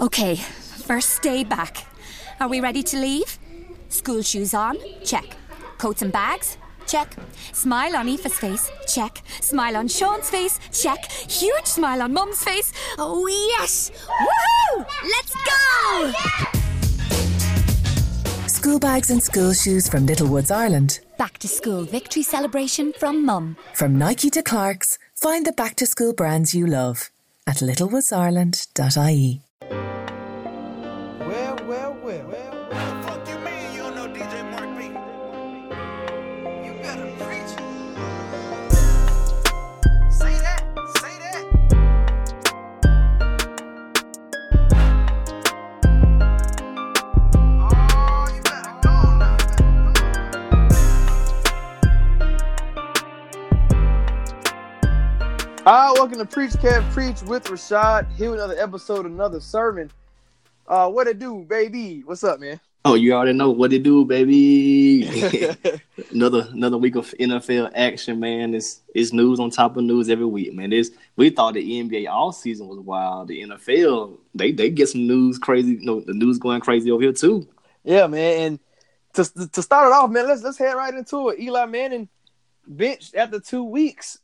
Okay, first day back. Are we ready to leave? School shoes on? Check. Coats and bags? Check. Smile on Aoife's face? Check. Smile on Sean's face? Check. Huge smile on Mum's face? Oh, yes! Woohoo! Let's go! School bags and school shoes from Littlewoods, Ireland. Back to school victory celebration from Mum. From Nike to Clark's, find the back to school brands you love at littlewoodsIreland.ie. All right, welcome to Preach Kev Preach with Rashad. Here with another episode, another sermon. Uh, what it do, baby? What's up, man? Oh, you already know what it do, baby. another another week of NFL action, man. It's it's news on top of news every week, man. This we thought the NBA all season was wild. The NFL, they they get some news crazy. You know, the news going crazy over here too. yeah, man. And to to start it off, man, let's let's head right into it. Eli Manning benched after two weeks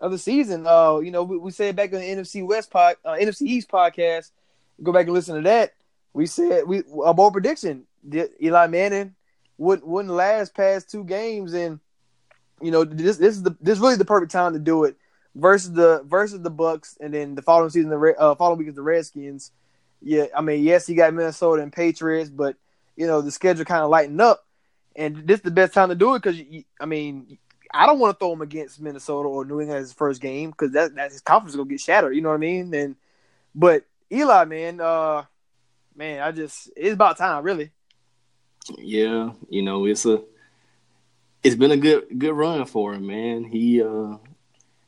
of the season. Uh, you know, we, we said back on the NFC West pod, uh, NFC East podcast. Go back and listen to that. We said we a bold prediction. Eli Manning wouldn't wouldn't last past two games, and you know this this is the this is really the perfect time to do it versus the versus the Bucs, and then the following season the uh, following week is the Redskins. Yeah, I mean yes, you got Minnesota and Patriots, but you know the schedule kind of lightened up, and this is the best time to do it because I mean I don't want to throw him against Minnesota or New England his first game because that that his confidence is gonna get shattered. You know what I mean? And but Eli, man, uh, man, I just it's about time, really. Yeah, you know, it's a it's been a good good run for him, man. He uh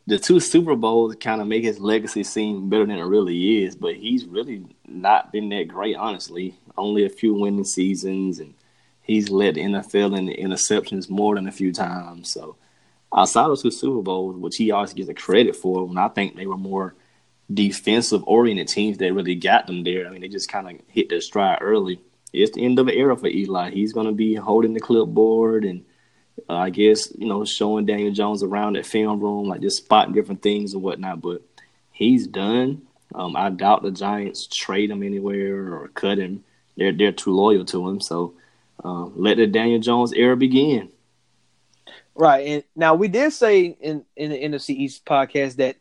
the two Super Bowls kind of make his legacy seem better than it really is, but he's really not been that great, honestly. Only a few winning seasons, and he's led the NFL in interceptions more than a few times. So outside of two Super Bowls, which he always gets the credit for, when I think they were more defensive oriented teams that really got them there. I mean, they just kind of hit their stride early. It's the end of an era for Eli. He's going to be holding the clipboard and uh, I guess, you know, showing Daniel Jones around that film room, like just spotting different things and whatnot. But he's done. Um, I doubt the Giants trade him anywhere or cut him. They're they're too loyal to him. So uh, let the Daniel Jones era begin. Right, and now we did say in in the NFC East podcast that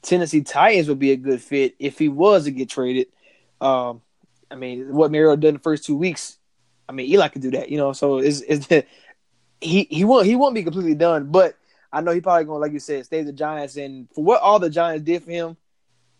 Tennessee Titans would be a good fit if he was to get traded. Um, I mean, what Mario done the first two weeks, I mean, Eli could do that, you know. So is is he he won't he won't be completely done, but I know he probably gonna like you said stay the Giants, and for what all the Giants did for him,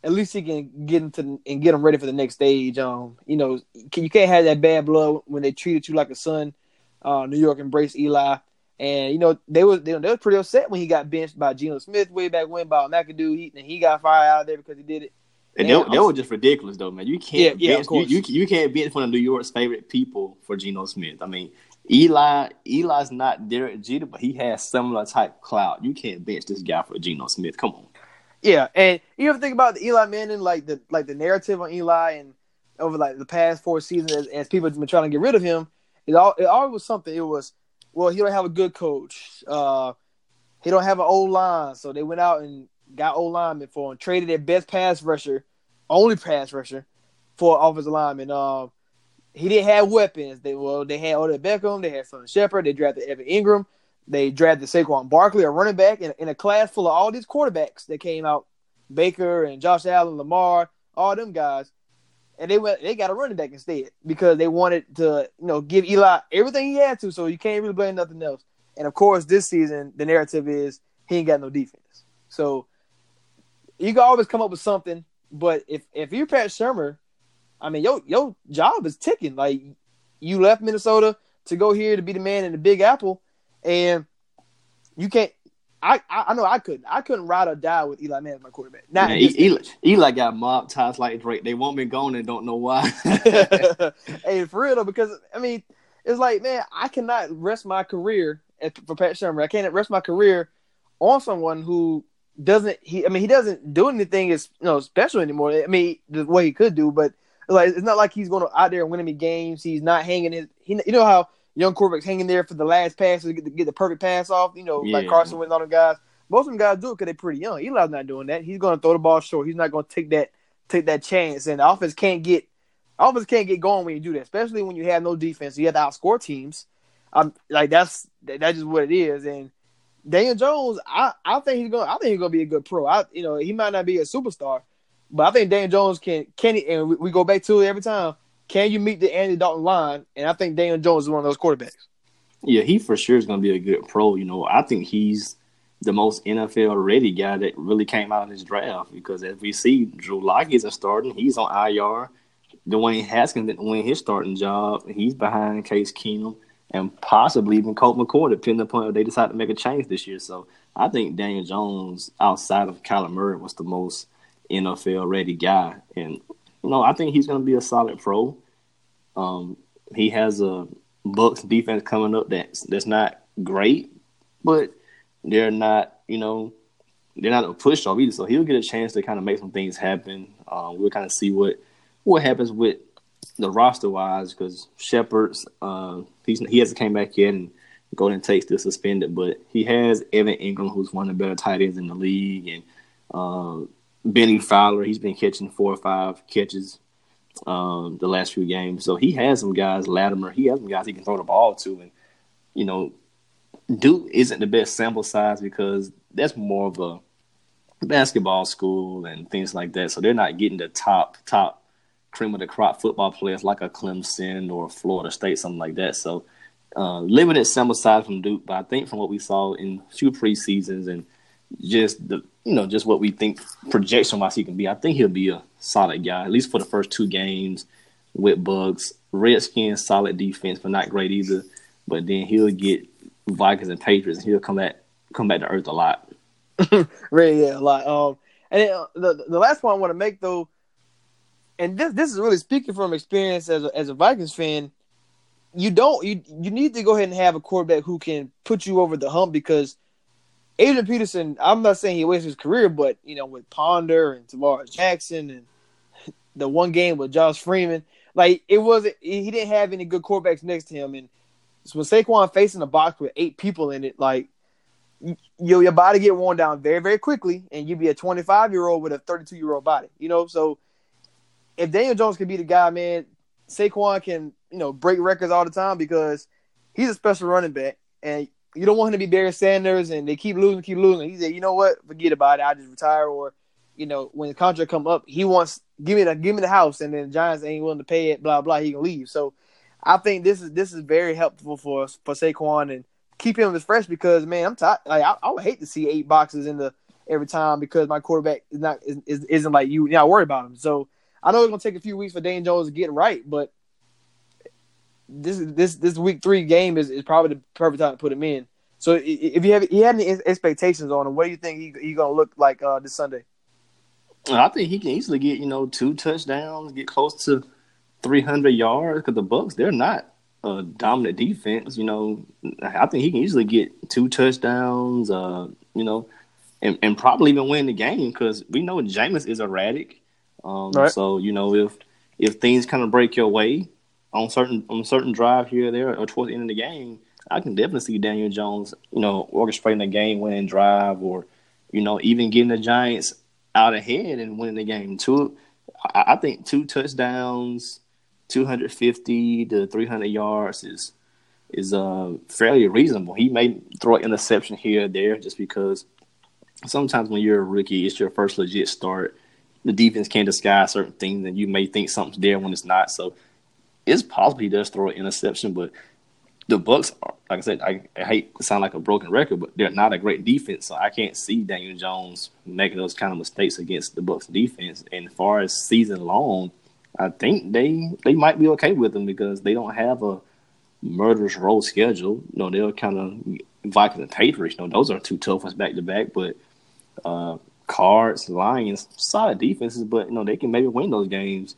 at least he can get into and get him ready for the next stage. Um, you know, you can't have that bad blood when they treated you like a son. Uh, New York embraced Eli. And you know they were they, they were pretty upset when he got benched by Geno Smith way back when by McAdoo. He and he got fired out of there because he did it. And they, they um, were just ridiculous though, man. You can't Yeah, yeah, bench, of course. you, you you can't bench one of New York's favorite people for Geno Smith. I mean, Eli Eli's not Derek Jeter, but he has similar type clout. You can't bench this guy for Geno Smith. Come on. Yeah, and you ever think about the Eli Manning, like the like the narrative on Eli, and over like the past four seasons, as, as people have been trying to get rid of him, it all it always was something. It was well, he don't have a good coach. Uh, he don't have an old line, so they went out and got old lineman for him, traded their best pass rusher, only pass rusher, for offensive lineman. Um, he didn't have weapons. They well, they had Odell Beckham, they had Son Shepard, they drafted Evan Engram, they drafted Saquon Barkley, a running back, in, in a class full of all these quarterbacks that came out, Baker and Josh Allen, Lamar, all them guys, and they went they got a running back instead because they wanted to you know give Eli everything he had to, so you can't really blame nothing else. And of course, this season the narrative is he ain't got no defense, so you can always come up with something. But if if you're Pat Shurmur, I mean, your your job is ticking. Like you left Minnesota to go here to be the man in the Big Apple, and you can't. I, I know I couldn't. I couldn't ride or die with Eli Manning as my quarterback. Now, Man, Eli, Eli got mob ties like Drake. They want me gone and don't know why. hey, for real though, because I mean, it's like, man, I cannot rest my career at, for Pat Shurmur. I can't rest my career on someone who doesn't. He, I mean, he doesn't do anything as you know special anymore. I mean, the way he could do, but like it's not like he's going to out there and winning me games. He's not hanging his. He, you know how young quarterbacks hanging there for the last pass to get the, get the perfect pass off. You know, like Carson Wentz, all them guys. Most of them guys do it because they're pretty young. Eli's not doing that. He's going to throw the ball short. He's not going to take that take that chance. And the offense can't get offense can't get going when you do that, especially when you have no defense. You have to outscore teams. Um, like that's that's just what it is. And Daniel Jones, I, I think he's going. to I think he's going to be a good pro. I you know he might not be a superstar, but I think Daniel Jones can can he, and we, we go back to it every time. Can you meet the Andy Dalton line? And I think Daniel Jones is one of those quarterbacks. Yeah, he for sure is going to be a good pro. You know, I think he's the most NFL ready guy that really came out of this draft because as we see, Drew Lock isn't starting. He's on IR. Dwayne Haskins didn't win his starting job. He's behind Case Keenum and possibly even Colt McCoy, depending upon if they decide to make a change this year. So I think Daniel Jones, outside of Kyler Murray, was the most NFL ready guy. And, know, I think he's going to be a solid pro. Um, he has a Bucs defense coming up that's that's not great, but they're not, you know, they're not a push off either. So he'll get a chance to kind of make some things happen. Um, we'll kind of see what what happens with the roster wise because Shepard's uh, he hasn't came back yet and Golden Tate's still suspended, but he has Evan Engram who's one of the better tight ends in the league and um, Bennie Fowler he's been catching four or five catches um, the last few games. So he has some guys, Latimer, he has some guys he can throw the ball to. And, you know, Duke isn't the best sample size because that's more of a basketball school and things like that. So they're not getting the top, top cream of the crop football players like a Clemson or Florida State, something like that. So uh, limited sample size from Duke, but I think from what we saw in two preseasons and just the you know just what we think projection wise he can be, I think he'll be a solid guy at least for the first two games with Bugs. Redskins solid defense, but not great either. But then he'll get Vikings and Patriots, and he'll come back come back to earth a lot. really, yeah, a lot. Um, and then, uh, the the last point I want to make though, and this this is really speaking from experience as a, as a Vikings fan. You don't you you need to go ahead and have a quarterback who can put you over the hump because Adrian Peterson. I'm not saying he wasted his career, but you know with Ponder and Tarvaris Jackson and the one game with Josh Freeman, like it wasn't he didn't have any good quarterbacks next to him, and so when Saquon facing a box with eight people in it, like you, your body get worn down very, very quickly, and you'd be a 25 year old with a 32 year old body. You know, so if Daniel Jones can be the guy, man, Saquon can you know break records all the time because he's a special running back, and you don't want him to be Barry Sanders, and they keep losing, keep losing. He said, you know what, forget about it, I just retire, or you know when the contract come up, he wants give me the give me the house, and then the Giants ain't willing to pay it, blah blah, he can leave. So I think this is this is very helpful for for Saquon and keep him as fresh because man, I'm tired. Like I, I would hate to see eight boxes in the every time because my quarterback is not is, is isn't like you. You're not worried about him. So I know it's gonna take a few weeks for Daniel Jones to get right, but this this this week three game is, is probably the perfect time to put him in. So if you have you had any expectations on him, what do you think he he gonna look like uh, this Sunday? I think he can easily get you know two touchdowns, get close to 300 yards because the Bucs they're not a dominant defense. You know, I think he can easily get two touchdowns. Uh, you know, and, and probably even win the game because we know Jameis is erratic. Um, Right. So you know if if things kind of break your way on certain on certain drive here or there or towards the end of the game, I can definitely see Daniel Jones, you know, orchestrating a game winning drive or you know even getting the Giants out ahead and winning the game. Two I, I think two touchdowns, two hundred fifty to three hundred yards is is uh, fairly reasonable. He may throw an interception here or there just because sometimes when you're a rookie, it's your first legit start. The defense can disguise certain things, and you may think something's there when it's not. So it's possible he does throw an interception, but the Bucs, are, like I said, I, I, hate to sound like a broken record, but they're not a great defense, so I can't see Daniel Jones making those kind of mistakes against the Bucs defense. And as far as season long, I think they they might be okay with them because they don't have a murderous road schedule. You know, they'll kind of Vikings and Patriots. You know, those are two tough ones back to back, but uh, Cards, Lions, solid defenses, but you know they can maybe win those games.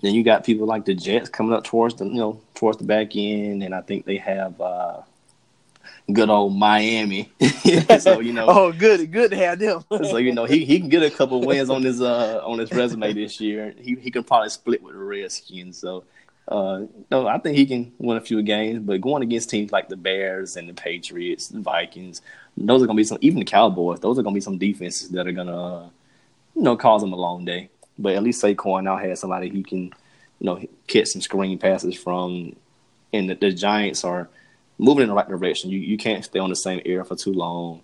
Then you got people like the Jets coming up towards the you know towards the back end, and I think they have uh, good old Miami. so you know, oh, good, good to have them. so you know he, he can get a couple wins on his uh on his resume this year. He he can probably split with the Redskins. So uh, no, I think he can win a few games. But going against teams like the Bears and the Patriots, the Vikings, those are gonna be some. Even the Cowboys, those are gonna be some defenses that are gonna uh, you know cause them a long day. But at least Saquon now has somebody he can, you know, catch some screen passes from. And the, the Giants are moving in the right direction. You you can't stay on the same air for too long.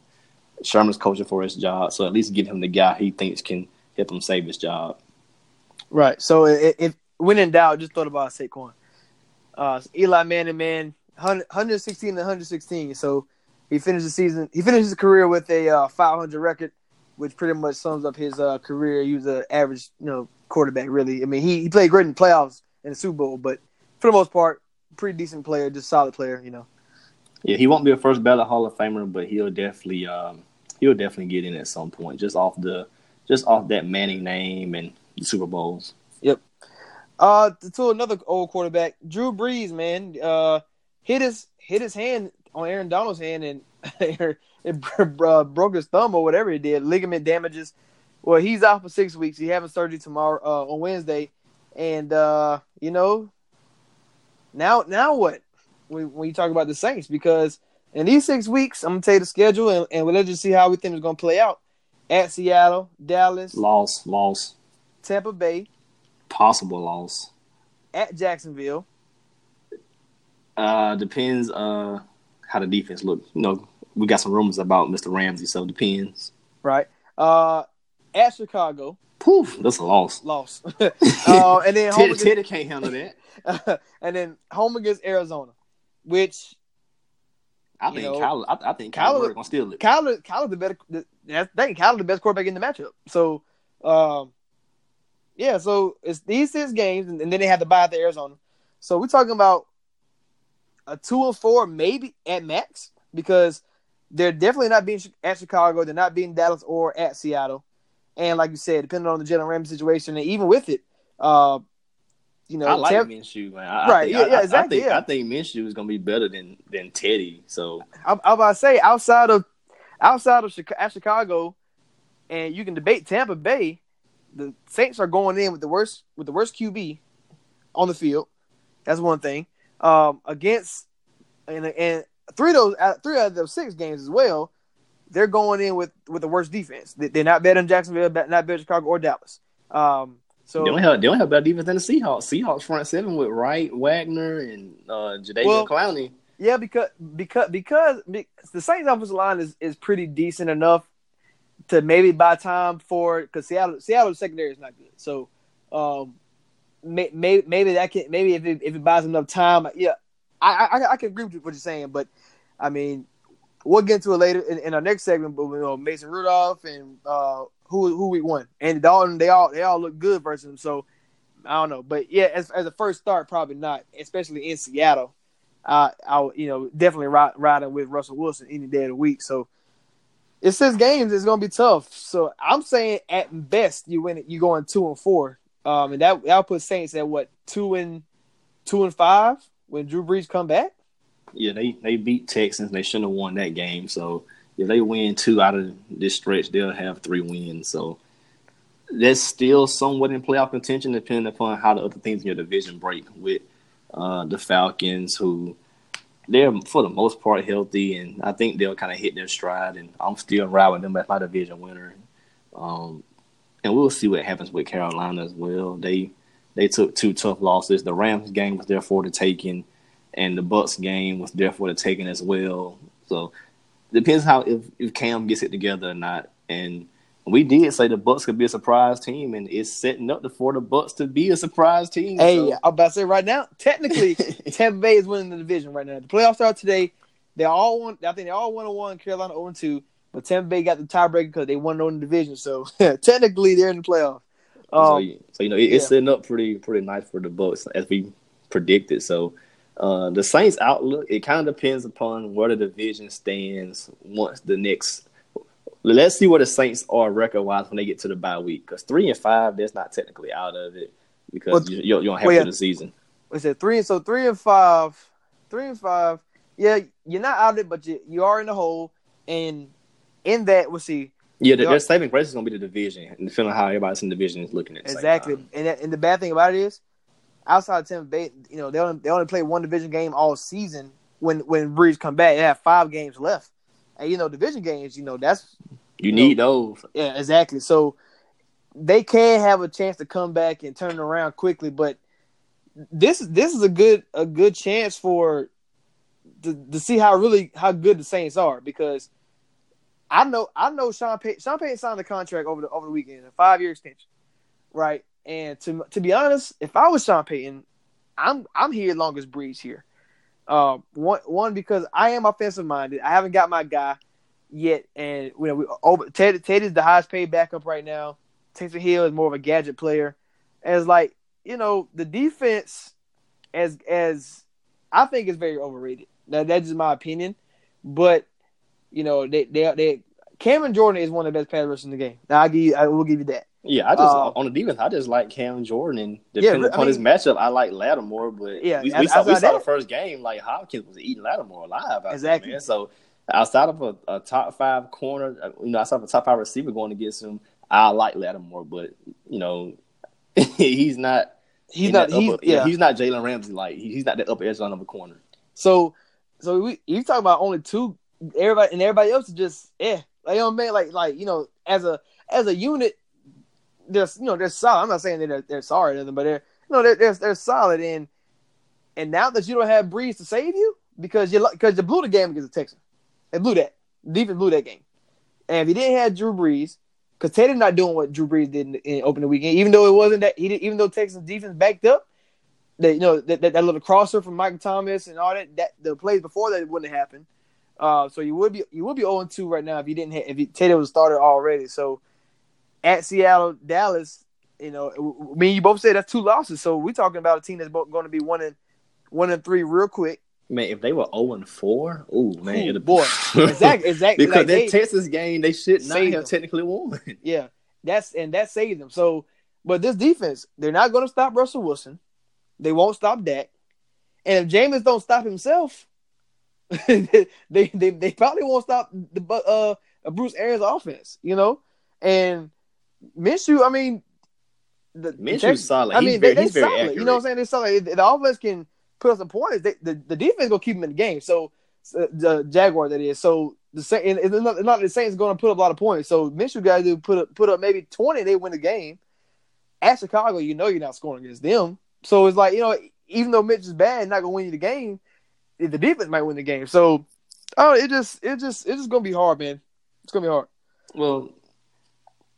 Shurmur's coaching for his job, so at least give him the guy he thinks can help him save his job. Right. So if, if when in doubt, just thought about Saquon. Uh, Eli Manning, man, 116 to 116. So he finished the season. He finished his career with a uh, 500 record which pretty much sums up his uh, career. He was an average, you know, quarterback. Really, I mean, he, he played great in the playoffs in the Super Bowl, but for the most part, pretty decent player, just solid player. You know. Yeah, he won't be a first ballot Hall of Famer, but he'll definitely um, he'll definitely get in at some point, just off the just off that Manning name and the Super Bowls. Yep. Uh, to another old quarterback, Drew Brees, man, uh, hit his hit his hand on Aaron Donald's hand, and it uh, broke his thumb or whatever he did, ligament damages. Well, he's out for six weeks. He having surgery tomorrow uh, on Wednesday, and uh, you know, now now what? When, when you talk about the Saints, because in these six weeks, I'm gonna tell you the schedule, and, and we'll just see how we think it's gonna play out. At Seattle, Dallas, loss, loss. Tampa Bay, possible loss. At Jacksonville. Uh, depends. Uh, how the defense look. You know, we got some rumors about Mr. Ramsey, so it depends. Right. Uh, at Chicago. Poof, that's a loss. Loss. uh, and then home Teddy, against, can't handle that. and then home against Arizona, which I think know, Kyler, I, I think Kyler, Kyler gonna steal it. Kyler, Kyler the better. I think Kyler the best quarterback in the matchup. So, um, yeah. So it's these six games, and, and then they have to bye at the Arizona. So we're talking about a two and four, maybe at max, because they're definitely not being at Chicago. They're not being Dallas or at Seattle. And like you said, depending on the Jalen Ramsey situation, and even with it, uh, you know, I like Tev- Minshew, man. I, right? I think, yeah, yeah, exactly. I think, yeah. I think Minshew is going to be better than than Teddy. So I, am about to say outside of outside of Chicago, Chicago, and you can debate Tampa Bay. The Saints are going in with the worst with the worst QB on the field. That's one thing. Um, against and and three of those uh, three out of those six games as well, they're going in with with the worst defense. They're not better than Jacksonville, not better than Chicago or Dallas. Um, so they don't have they don't have better defense than the Seahawks. Seahawks front seven with Wright, Wagner, and uh, Jadeveon well, Clowney. Yeah, because because because the Saints offensive line is, is pretty decent enough to maybe buy time for because Seattle Seattle's secondary is not good. So um, may, may, maybe that can maybe if it, if it buys enough time, yeah, I, I, I can agree with what you're saying, but I mean, we'll get into it later in, in our next segment. But you know, Mason Rudolph and uh, who who we won and Dalton, they all they all look good versus him. So I don't know, but yeah, as as a first start, probably not, especially in Seattle. Uh, I you know definitely ride, riding with Russell Wilson any day of the week. So it's six games. It's gonna be tough. So I'm saying at best you win it. You going two and four. Um, and that that'll put Saints at what two and two and five when Drew Brees come back? Yeah, they they beat Texans. They shouldn't have won that game. So if they win two out of this stretch, they'll have three wins. So that's still somewhat in playoff contention, depending upon how the other teams in your division break with uh, the Falcons, who they're for the most part healthy, and I think they'll kind of hit their stride. And I'm still riding them as my division winner. Um, and we'll see what happens with Carolina as well. They they took two tough losses. The Rams game was therefore the taking, and the Bucs game was therefore the taking as well. So depends how if, if Cam gets it together or not. And we did say the Bucs could be a surprise team, and it's setting up for the Bucs to be a surprise team. Hey, so. I'm about to say right now, technically, Tampa Bay is winning the division right now. The playoffs start today. They all won. I think they all one on one. Carolina 0 2. But Tampa Bay got the tiebreaker because they won on the division. So technically, they're in the playoff. Um, so, you- so you know it, it's yeah. setting up pretty pretty nice for the Bucs as we predicted. So uh, the Saints' outlook it kind of depends upon where the division stands once the next. Let's see where the Saints are record wise when they get to the bye week because three and five that's not technically out of it because Well, you, you, you don't have well, to yeah. the season. we said three and so three and five, three and five. Yeah, you're not out of it, but you you are in the hole. And in that, we'll see Yeah, the, their saving grace is going to be the division, and depending on how everybody's in the division is looking at exactly. And that, and the bad thing about it is, outside of Tampa Bay, you know they only they only play one division game all season. When when Brees come back, they have five games left. And you know division games, you know that's You need those. Yeah, exactly. So they can have a chance to come back and turn it around quickly, but this this is a good a good chance for to, to see how really how good the Saints are because I know I know Sean Payton Sean Payton signed a contract over the over the weekend, a five year extension, right? And to to be honest, if I was Sean Payton, I'm I'm here long as Brees here. Uh, one one because I am offensive minded. I haven't got my guy yet, and you know, we, over, Ted Ted is the highest paid backup right now. Taysom Hill is more of a gadget player. As like you know, the defense as as I think is very overrated. That that's just my opinion, but you know they they they Cameron Jordan is one of the best pass rushers in the game. Now I give you, I will give you that. Yeah, I just Uh, on the defense, I just like Cam Jordan, and Yeah, depending I upon his matchup, I like Lattimore. But Yeah, we, we saw, we saw the first game like Hopkins was eating Lattimore alive. There, Exactly. man. So outside of a, a top five corner, uh, you know, outside of a top five receiver going against him, I like Lattimore. But you know, he's not. He's not. that He's upper- yeah. he's not Jalen Ramsey. Like he- he's not that upper echelon of a corner. So, so we you talking about only two, everybody and everybody else is just eh. Like, you know what I mean? Like like you know, as a as a unit, they're you know they're solid. I'm not saying that they're, they're sorry or anything, but they're you know they're, they're they're solid. And and now that you don't have Brees to save you because you because you blew the game against the Texans, they blew that defense blew that game. And if you didn't have Drew Brees, because Teddy's not doing what Drew Brees did in, in opening weekend, even though it wasn't that he did, even though Texas defense backed up, that you know that, that, that little crosser from Michael Thomas and all that that the plays before that wouldn't have happened. Uh, so you would be you would be 0 2 right now if you didn't have, if you, Teddy was started already. So at Seattle, Dallas, you know, w- me and you both said that's two losses. So we're talking about a team that's both going to be one and one and three real quick. Man, if they were zero and four, ooh man, Ooh, boy, exactly, exactly. because Like, that they- Texas game, they should not have them. technically won. Yeah, that's and that saved them. So, but this defense, they're not going to stop Russell Wilson. They won't stop Dak. And if Jameis don't stop himself, they, they they probably won't stop the uh Bruce Arians offense. You know, and Minshew. I mean, the Minshew's solid. I He's mean, very- they, they he's very solid. You know what I'm saying? They're solid. The offense can put up some points. They, the the defense gonna keep them in the game. So uh, the Jaguar that is. So the Sa- and it's not, it's not the Saints going to put up a lot of points. So Minshew got to put up put up maybe twenty. They win the game. At Chicago, you know you're not scoring against them. So it's like you know, even though Mitch is bad, not gonna win you the game. The defense might win the game. So oh, it just it just it's just gonna be hard, man. It's gonna be hard. Well,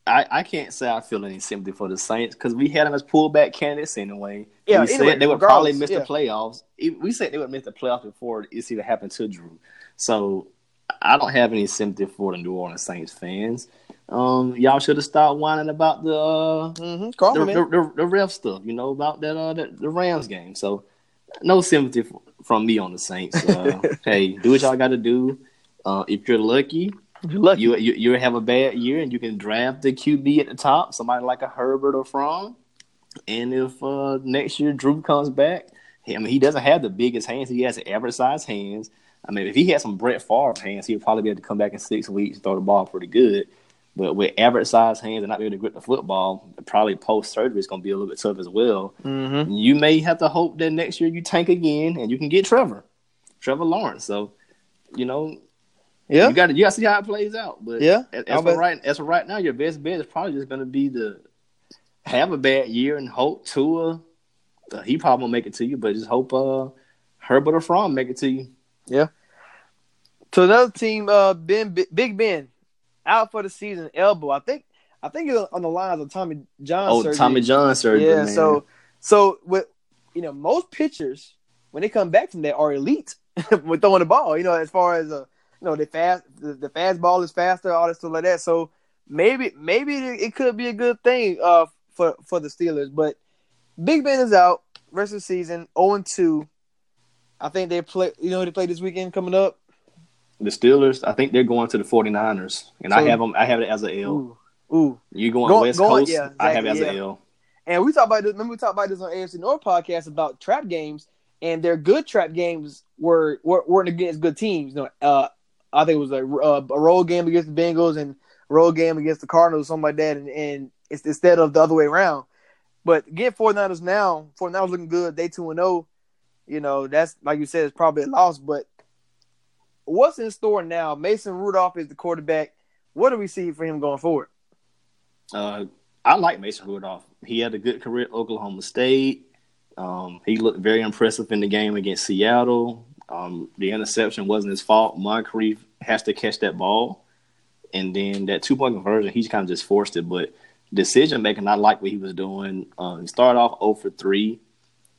I, I can't say I feel any sympathy for the Saints because we had them as pullback candidates anyway. Yeah, we anyway, said they would probably miss yeah. the playoffs. We said they would miss the playoffs before it's even happened to Drew. So I don't have any sympathy for the New Orleans Saints fans. Um, y'all should have stopped whining about the uh, Mm-hmm. the, the, the, the ref stuff, you know, about that uh that, the Rams game. So no sympathy f- from me on the Saints. Uh, hey, do what y'all got to do. Uh, if you're lucky, You're lucky. you, you you have a bad year and you can draft the QB at the top, somebody like a Herbert or Fromm. And if uh, next year Drew comes back, I mean he doesn't have the biggest hands. He has average size hands. I mean, if he had some Brett Favre hands, he would probably be able to come back in six weeks and throw the ball pretty good. But with average size hands and not be able to grip the football, probably post surgery is going to be a little bit tough as well. Mm-hmm. You may have to hope that next year you tank again and you can get Trevor, Trevor Lawrence. So, you know, Yeah. You got to you got to see how it plays out. But Yeah. as, for right as for right now, your best bet is probably just going to be to have a bad year and hope Tua. Uh, he probably won't make it to you, but just hope uh Herbert or Fromm make it to you. Yeah. To another team, uh, Ben Big Ben out for the season, elbow. I think I think it's on the lines of Tommy John. Oh, surgery. Tommy John surgery. Yeah. man. So so with you know most pitchers when they come back from that are elite with throwing the ball. You know, as far as uh, you know, the fast the, the fast ball is faster, all this stuff like that. So maybe maybe it, it could be a good thing uh for for the Steelers, but Big Ben is out rest of the season, 0 2. I think they play. You know, they play this weekend coming up. The Steelers, I think they're going to the 49ers, and I have them. I have it as a L. Ooh, ooh. You going Go- West going- Coast? yeah, I have it as exactly, a yeah. L. And we talked about this. Remember, we talked about this on AFC North podcast about trap games, and their good trap games were, were weren't against good teams. You know, uh, I think it was a, uh, a road game against the Bengals and a road game against the Cardinals, something like that, and, and it's instead of the other way around. But get 49ers now, 49ers looking good. They two and zero. You know, that's like you said, it's probably a loss. But what's in store now? Mason Rudolph is the quarterback. What do we see for him going forward? Uh, I like Mason Rudolph. He had a good career at Oklahoma State. Um, he looked very impressive in the game against Seattle. Um, the interception wasn't his fault. Moncrief has to catch that ball, and then that two point conversion, he kind of just forced it. But decision making, I like what he was doing. Um, he started off 0 for three,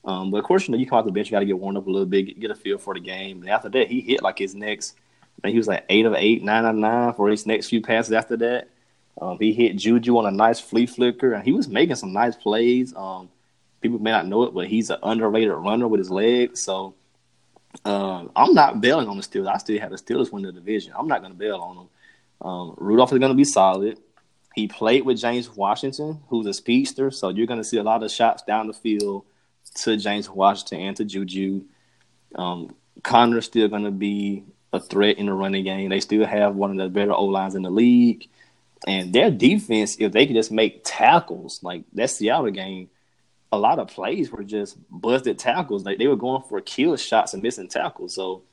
um, but of course, you know, you come off the bench, you got to get warmed up a little bit, get, a feel for the game. And after that, he hit like his next. Think he was like eight of eight, nine of nine for his next few passes after that. Um, he hit Juju on a nice flea flicker, and he was making some nice plays. Um, people may not know it, but he's an underrated runner with his legs. So um, I'm not bailing on the Steelers. I still have the Steelers win the division. I'm not going to bail on them. Um, Rudolph is going to be solid. He played with James Washington, who's a speedster, so you're going to see a lot of shots down the field to James Washington and to Juju. Um, Conner's still going to be a threat in the running game. They still have one of the better O lines in the league. And their defense, if they could just make tackles, like that Seattle game, a lot of plays were just busted tackles. Like they were going for kill shots and missing tackles. So,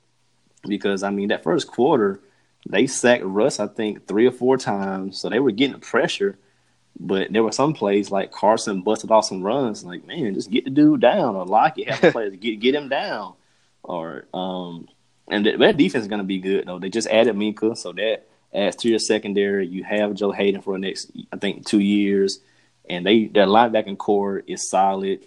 because I mean, that first quarter, they sacked Russ, I think, three or four times. So they were getting pressure. But there were some plays like Carson busted off some runs. Like, man, just get the dude down or lock it. Have the players get get him down. Or um, and th- their defense is going to be good though. They just added Minkah, so that adds to your secondary. You have Joe Haden for the next, I think, two years, and they their linebacking core is solid.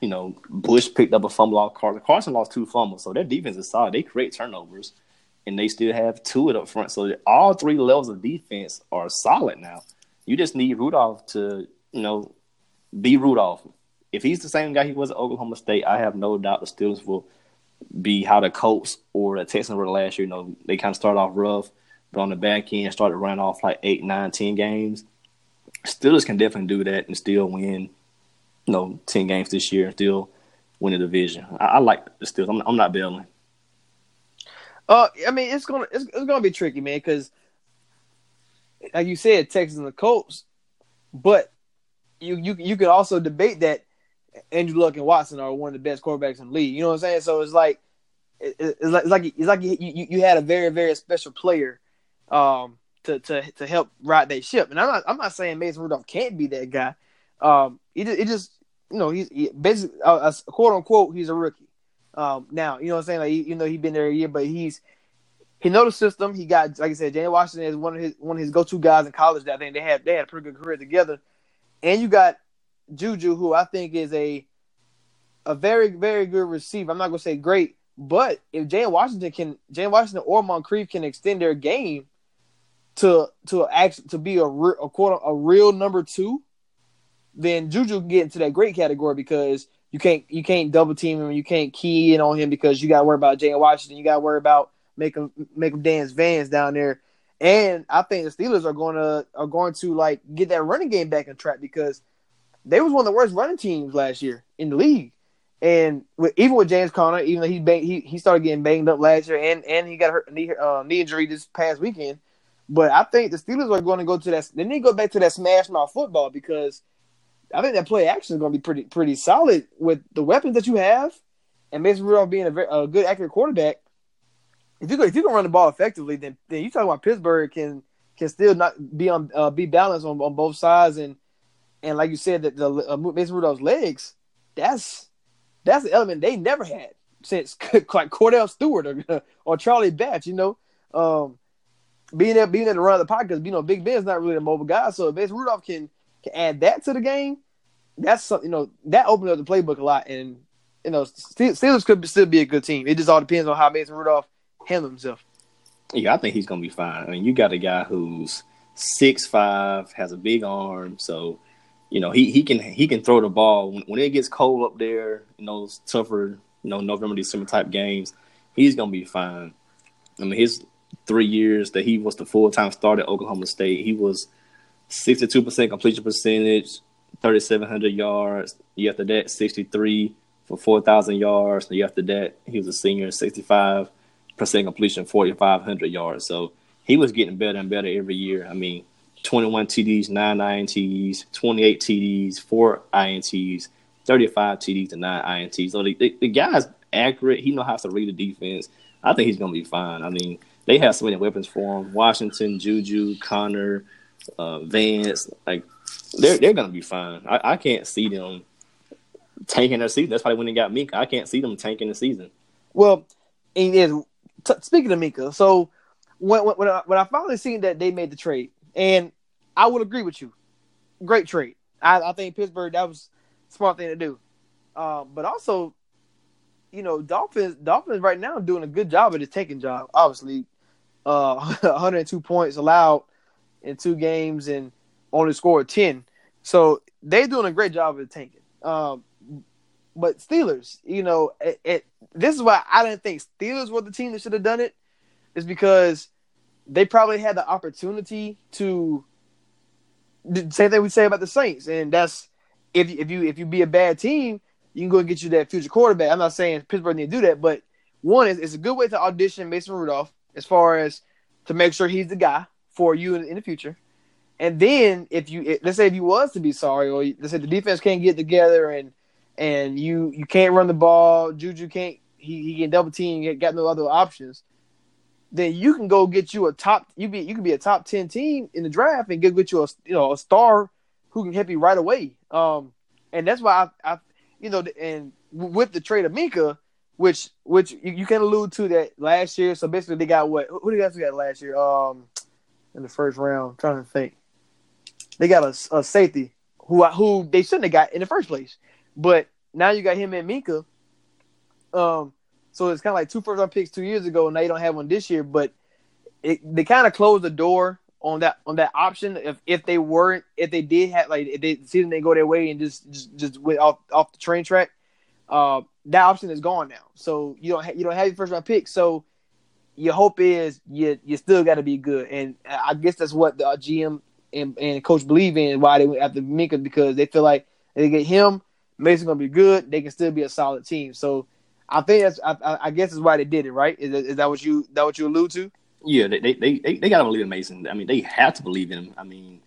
You know, Bush picked up a fumble off Carson. Carson lost two fumbles, so their defense is solid. They create turnovers, and they still have two it up front. So all three levels of defense are solid now. You just need Rudolph to, you know, be Rudolph. If he's the same guy he was at Oklahoma State, I have no doubt the Steelers will be how the Colts or the Texans were last year. You know, they kind of started off rough, but on the back end started running off like eight, nine, ten games. Steelers can definitely do that and still win, you know, ten games this year and still win the division. I, I like the Steelers. I'm, I'm not bailing. Uh, I mean, it's gonna it's, it's gonna be tricky, man, because like you said, Texas and the Colts, but you you you could also debate that Andrew Luck and Watson are one of the best quarterbacks in the league. You know what I'm saying? So it's like it's like it's like it's like you, you, had a very very special player um to to to help ride that ship. And I'm not I'm not saying Mason Rudolph can't be that guy. Um, just, it just you know he's he, basically uh, quote unquote he's a rookie. Um, now you know what I'm saying like you know he's been there a year, but he's he know the system. He got like I said, James Washington is one of his one of his go to guys in college. That I think they had they had a pretty good career together. And you got Juju, who I think is a a very very good receiver. I'm not gonna say great, but if James Washington can James Washington or Moncrief can extend their game to to act to be a, a quote a real number two, then Juju can get into that great category because you can't you can't double team him, you can't key in on him because you got to worry about James Washington, you got to worry about make them make him dance Vance down there. And I think the Steelers are going to are going to like get that running game back on track because they was one of the worst running teams last year in the league. And with, even with James Conner, even though he bang, he he started getting banged up last year, and and he got hurt knee uh, knee injury this past weekend. But I think the Steelers are going to go to that. They need to go back to that smash mouth football because I think that play action is going to be pretty pretty solid with the weapons that you have, and Mason Rudolph being a, very, a good accurate quarterback. If you go, if you can run the ball effectively, then then you talk about Pittsburgh can can still not be on uh, be balanced on, on both sides and and like you said that the uh, Mason Rudolph's legs that's that's the element they never had since like Kordell Stewart or, or Charlie Batch, you know. Um, being there, being there to run the pocket, you know Big Ben's not really a mobile guy, so if Mason Rudolph can can add that to the game, that's something you know that opens up the playbook a lot, and you know Steelers could still be a good team. It just all depends on how Mason Rudolph handles himself. Yeah, I think he's gonna be fine. I mean, you got a guy who's six five, has a big arm, so you know he, he can he can throw the ball when, when it gets cold up there. Know, those tougher you know November December type games. He's gonna be fine. I mean, his three years that he was the full time starter at Oklahoma State, he was sixty two percent completion percentage, thirty seven hundred yards. Year after that, sixty three for four thousand yards. The year after that, he was a senior, sixty five percent completion, forty five hundred yards. So he was getting better and better every year. I mean, twenty one TDs, nine INTs, twenty eight TDs, four INTs, thirty five TDs, and nine INTs. So the, the, the guy's accurate. He knows how to read the defense. I think he's gonna be fine. I mean, they have so many weapons for him. Washington, Juju, Conner, uh, Vance, like they're they're gonna be fine. I, I can't see them tanking their season. That's probably when they got Minkah. I can't see them tanking the season. Well, and, and t- speaking of Minkah, so when when I, when I finally seen that they made the trade, and I would agree with you, great trade. I, I think Pittsburgh that was smart thing to do, uh, but also, you know, Dolphins Dolphins right now doing a good job at the taking job. Obviously, uh, 102 points allowed in two games and only scored 10. So they're doing a great job of tanking. Um, but Steelers, you know, it, it, this is why I didn't think Steelers were the team that should have done it, is because they probably had the opportunity to. Same thing we say about the Saints, and that's if if you if you be a bad team, you can go and get you that future quarterback. I'm not saying Pittsburgh need to do that, but one is it's a good way to audition Mason Rudolph as far as to make sure he's the guy for you in, in the future. And then if you let's say if you was to be sorry, or let's say the defense can't get together and and you you can't run the ball, Juju can't he, he can double team, got no other options. Then you can go get you a top you be you can be a top ten team in the draft and go get you a you know a star who can help you right away. Um, and that's why I, I you know and with the trade of Minkah, which which you, you, can allude to that last year. So basically, they got what? Who you guys got last year? Um, in the first round, I'm trying to think they got a, a safety who who they shouldn't have got in the first place. But now you got him and Minkah. Um, so it's kind of like two first round picks two years ago, and now you don't have one this year. But it, they kind of closed the door on that on that option. If if they weren't, if they did have like if they the season they go their way and just just just went off off the train track, uh, that option is gone now. So you don't ha- you don't have your first round pick. So your hope is you you still got to be good, and I guess that's what the GM and, and coach believe in why they went after Minkah because they feel like they get him, Mason gonna be good. They can still be a solid team. So I think that's I, I guess is why they did it, right? Is, is that what you that what you allude to? Yeah, they they they, they gotta believe in Mason. I mean, they have to believe in him. I mean,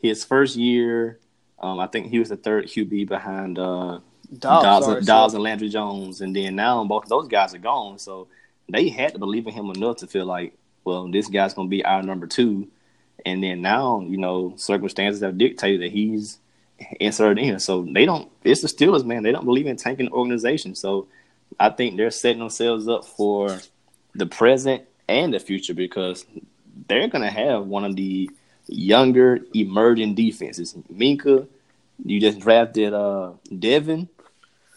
his first year, um, I think he was the third QB behind uh, Dobbs, Dobbs, Dobbs and Landry Jones, and then now both those guys are gone. So they had to believe in him enough to feel like, well, this guy's gonna be our number two and then now, you know, circumstances have dictated that he's inserted in. So they don't. It's the Steelers, man. They don't believe in tanking organization. So I think they're setting themselves up for the present and the future because they're to have one of the younger emerging defenses. Minkah, you just drafted uh, Devin,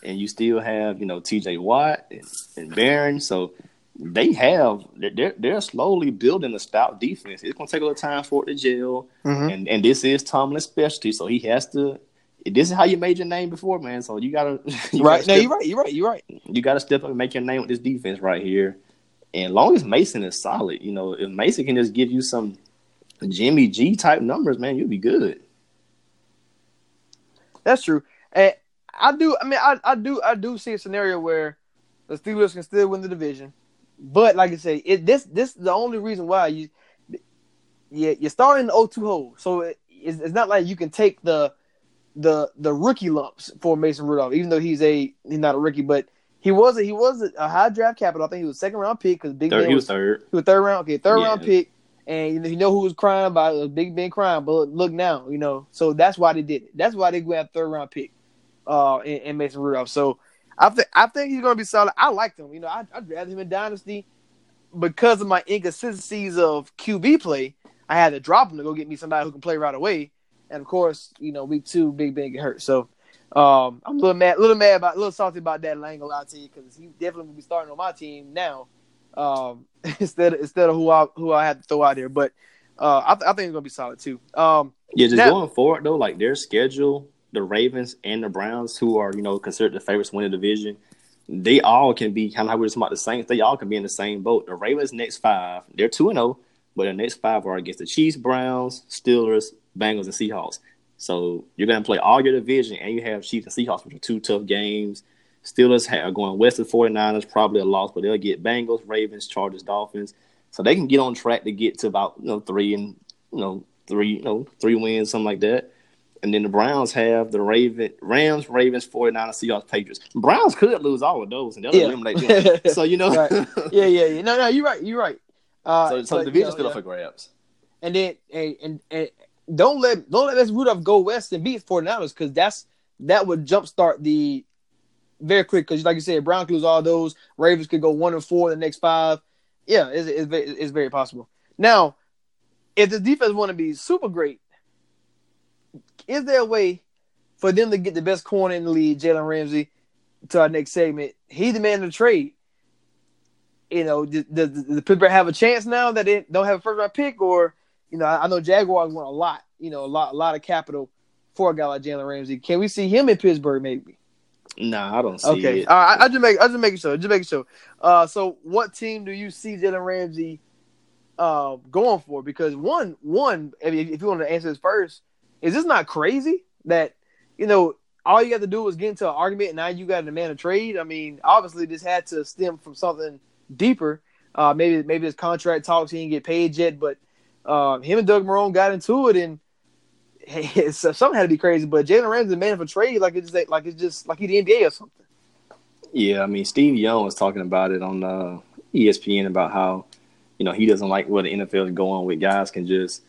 and you still have you know T.J. Watt and, and Barron. So they have they're they're slowly building a stout defense. It's gonna take a little time for it to gel, mm-hmm. and and this is Tomlin's specialty, so he has to. This is how you made your name before, man. So you gotta you right. Gotta no, you're right. You're right. You're right. You gotta step up and make your name with this defense right here. And long as Mason is solid, you know, if Mason can just give you some Jimmy G type numbers, man, you'll be good. That's true. And I do. I mean, I, I do. I do see a scenario where the Steelers can still win the division but like I say, it this this is the only reason why you yeah you're starting the 0-2 hole. So it, it's, it's, not like you can take the the the rookie lumps for Mason Rudolph, even though he's a he's not a rookie, but he was a, he was a, high draft capital. I think he was second round pick because Big Third, Ben he was, was third. he was third round. Okay, third Yeah. round pick, and you know, you know who was crying about it was Big Ben crying. But look, look now, you know, so that's why they did it. That's why they went third round pick, uh, and, and Mason Rudolph. So I think I think he's gonna be solid. I liked him. You know, I I drafted him in dynasty because of my inconsistencies of QB play. I had to drop him to go get me somebody who can play right away. And of course, you know, week two, Big Ben get hurt. So um, I'm a little mad, little mad about, a little salty about that. I ain't gonna lie to you because he definitely will be starting on my team now um, instead of, instead of who I who I had to throw out there. But uh, I, th- I think it's gonna be solid too. Um, Yeah, just Now- going forward though, like their schedule, the Ravens and the Browns, who are you know considered the favorites to win the division, they all can be kind of how we were talking about the Saints. They all can be in the same boat. The Ravens next five, they're two and zero, but the next five are against the Chiefs, Browns, Steelers, Bengals, and Seahawks. So you're gonna play all your division, and you have Chiefs and Seahawks, which are two tough games. Steelers are going west of 49ers, probably a loss, but they'll get Bengals, Ravens, Chargers, Dolphins. So they can get on track to get to about you know three and you know three you know three wins, something like that. And then the Browns have the Raven, Rams, Ravens, 49ers, Seahawks, Patriots. Browns could lose all of those, and they'll Yeah. eliminate them. so you know, Right. yeah, yeah, yeah. No, no, you're right. You're right. Uh, so, so but, the you division's know, still yeah. up for grabs. And then and, and, and don't let don't let Mason Rudolph go west and beat 49ers because that's that would jumpstart the very quick because like you said, Brown could lose all those. Ravens could go one and four in the next five. Yeah, it's it's, it's very possible. Now, if the defense want to be super great, is there a way for them to get the best corner in the league, Jalen Ramsey, to our next segment? He demanded a trade. You know, does, does, does the Pittsburgh have a chance now that they don't have a first round pick, or you know, I, I know Jaguars want a lot, you know, a lot, a lot of capital for a guy like Jalen Ramsey. Can we see him in Pittsburgh? Maybe. Nah, I don't see Okay, it. all right. I, I just make, I just making sure, just making sure. Uh, so what team do you see Jalen Ramsey, uh, going for? Because one, one, if, if you want to answer this first, is this not crazy that you know all you have to do is get into an argument and now you got to demand a trade? I mean, obviously this had to stem from something deeper. Uh, maybe maybe his contract talks he didn't get paid yet, but uh, him and Doug Marrone got into it and. Hey, so something had to be crazy, but Jalen Ramsey demanded for trade like it's just like it's just like he the NBA or something. Yeah, I mean, Steve Young was talking about it on uh, ESPN about how, you know, he doesn't like where the NFL is going with guys can just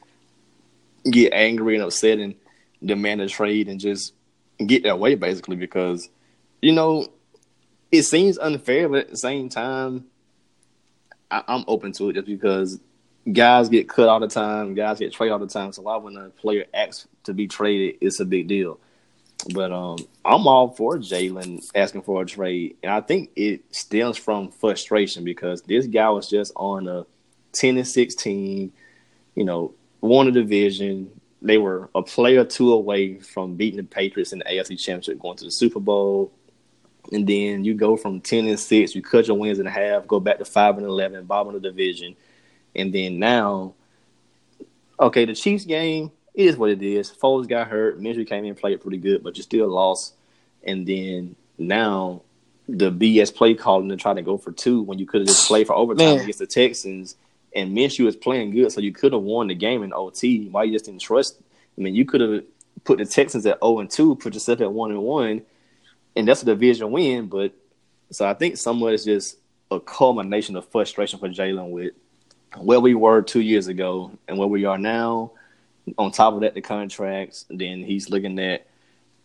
get angry and upset and demand a trade and just get their way basically because, you know, it seems unfair, but at the same time, I- I'm open to it just because guys get cut all the time, guys get traded all the time. So why when a player asks to be traded, it's a big deal. But um, I'm all for Jalen asking for a trade, and I think it stems from frustration because this guy was just on a ten and sixteen, you know, won a division. They were a play or two away from beating the Patriots in the AFC Championship, going to the Super Bowl, and then you go from ten and six, you cut your wins in half, go back to five and eleven, bottom of the division, and then now, okay, the Chiefs game it is what it is. Foles got hurt. Minshew came in and played pretty good, but you still lost. And then now the BS play calling to try to go for two when you could have just played for overtime Man. against the Texans. And Minshew was playing good, so you could have won the game in OT. Why you just didn't trust? I mean, you could have put the Texans at zero and two, put yourself at one and one, and that's a division win. But so I think somewhat it's just a culmination of frustration for Jalen with where we were two years ago and where we are now. On top of that, the contracts. Then he's looking at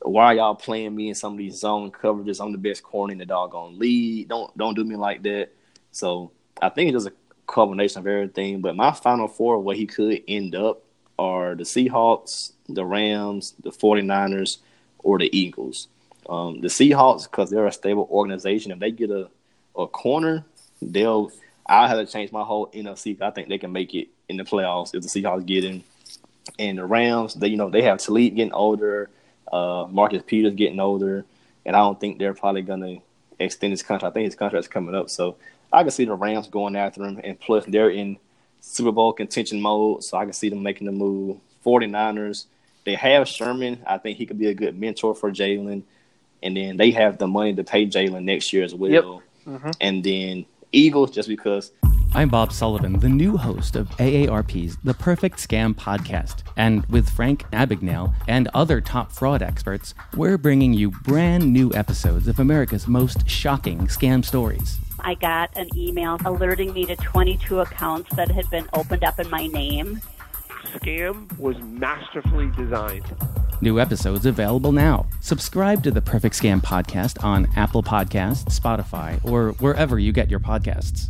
why are y'all playing me in some of these zone coverages? I'm the best corner in the doggone league. Don't don't do me like that. So I think it's just a combination of everything. But my final four, where he could end up, are the Seahawks, the Rams, the 49ers, or the Eagles. Um, the Seahawks, because they're a stable organization, if they get a, a corner, they'll. I'll have to change my whole NFC. I think they can make it in the playoffs if the Seahawks get in. And the Rams, they you know they have Talib getting older, uh, Marcus Peters getting older, and I don't think they're probably gonna extend his contract. I think his contract's coming up, so I can see the Rams going after him. And plus, they're in Super Bowl contention mode, so I can see them making the move. 49ers, they have Sherman. I think he could be a good mentor for Jalen. And then they have the money to pay Jalen next year as well. Yep. Mhm. And then Eagles, just because I'm Bob Sullivan, the new host of AARP's The Perfect Scam podcast. And with Frank Abagnale and other top fraud experts, we're bringing you brand new episodes of America's most shocking scam stories. I got an email alerting me to 22 accounts that had been opened up in my name. Scam was masterfully designed. New episodes available now. Subscribe to the Perfect Scam podcast on Apple Podcasts, Spotify, or wherever you get your podcasts.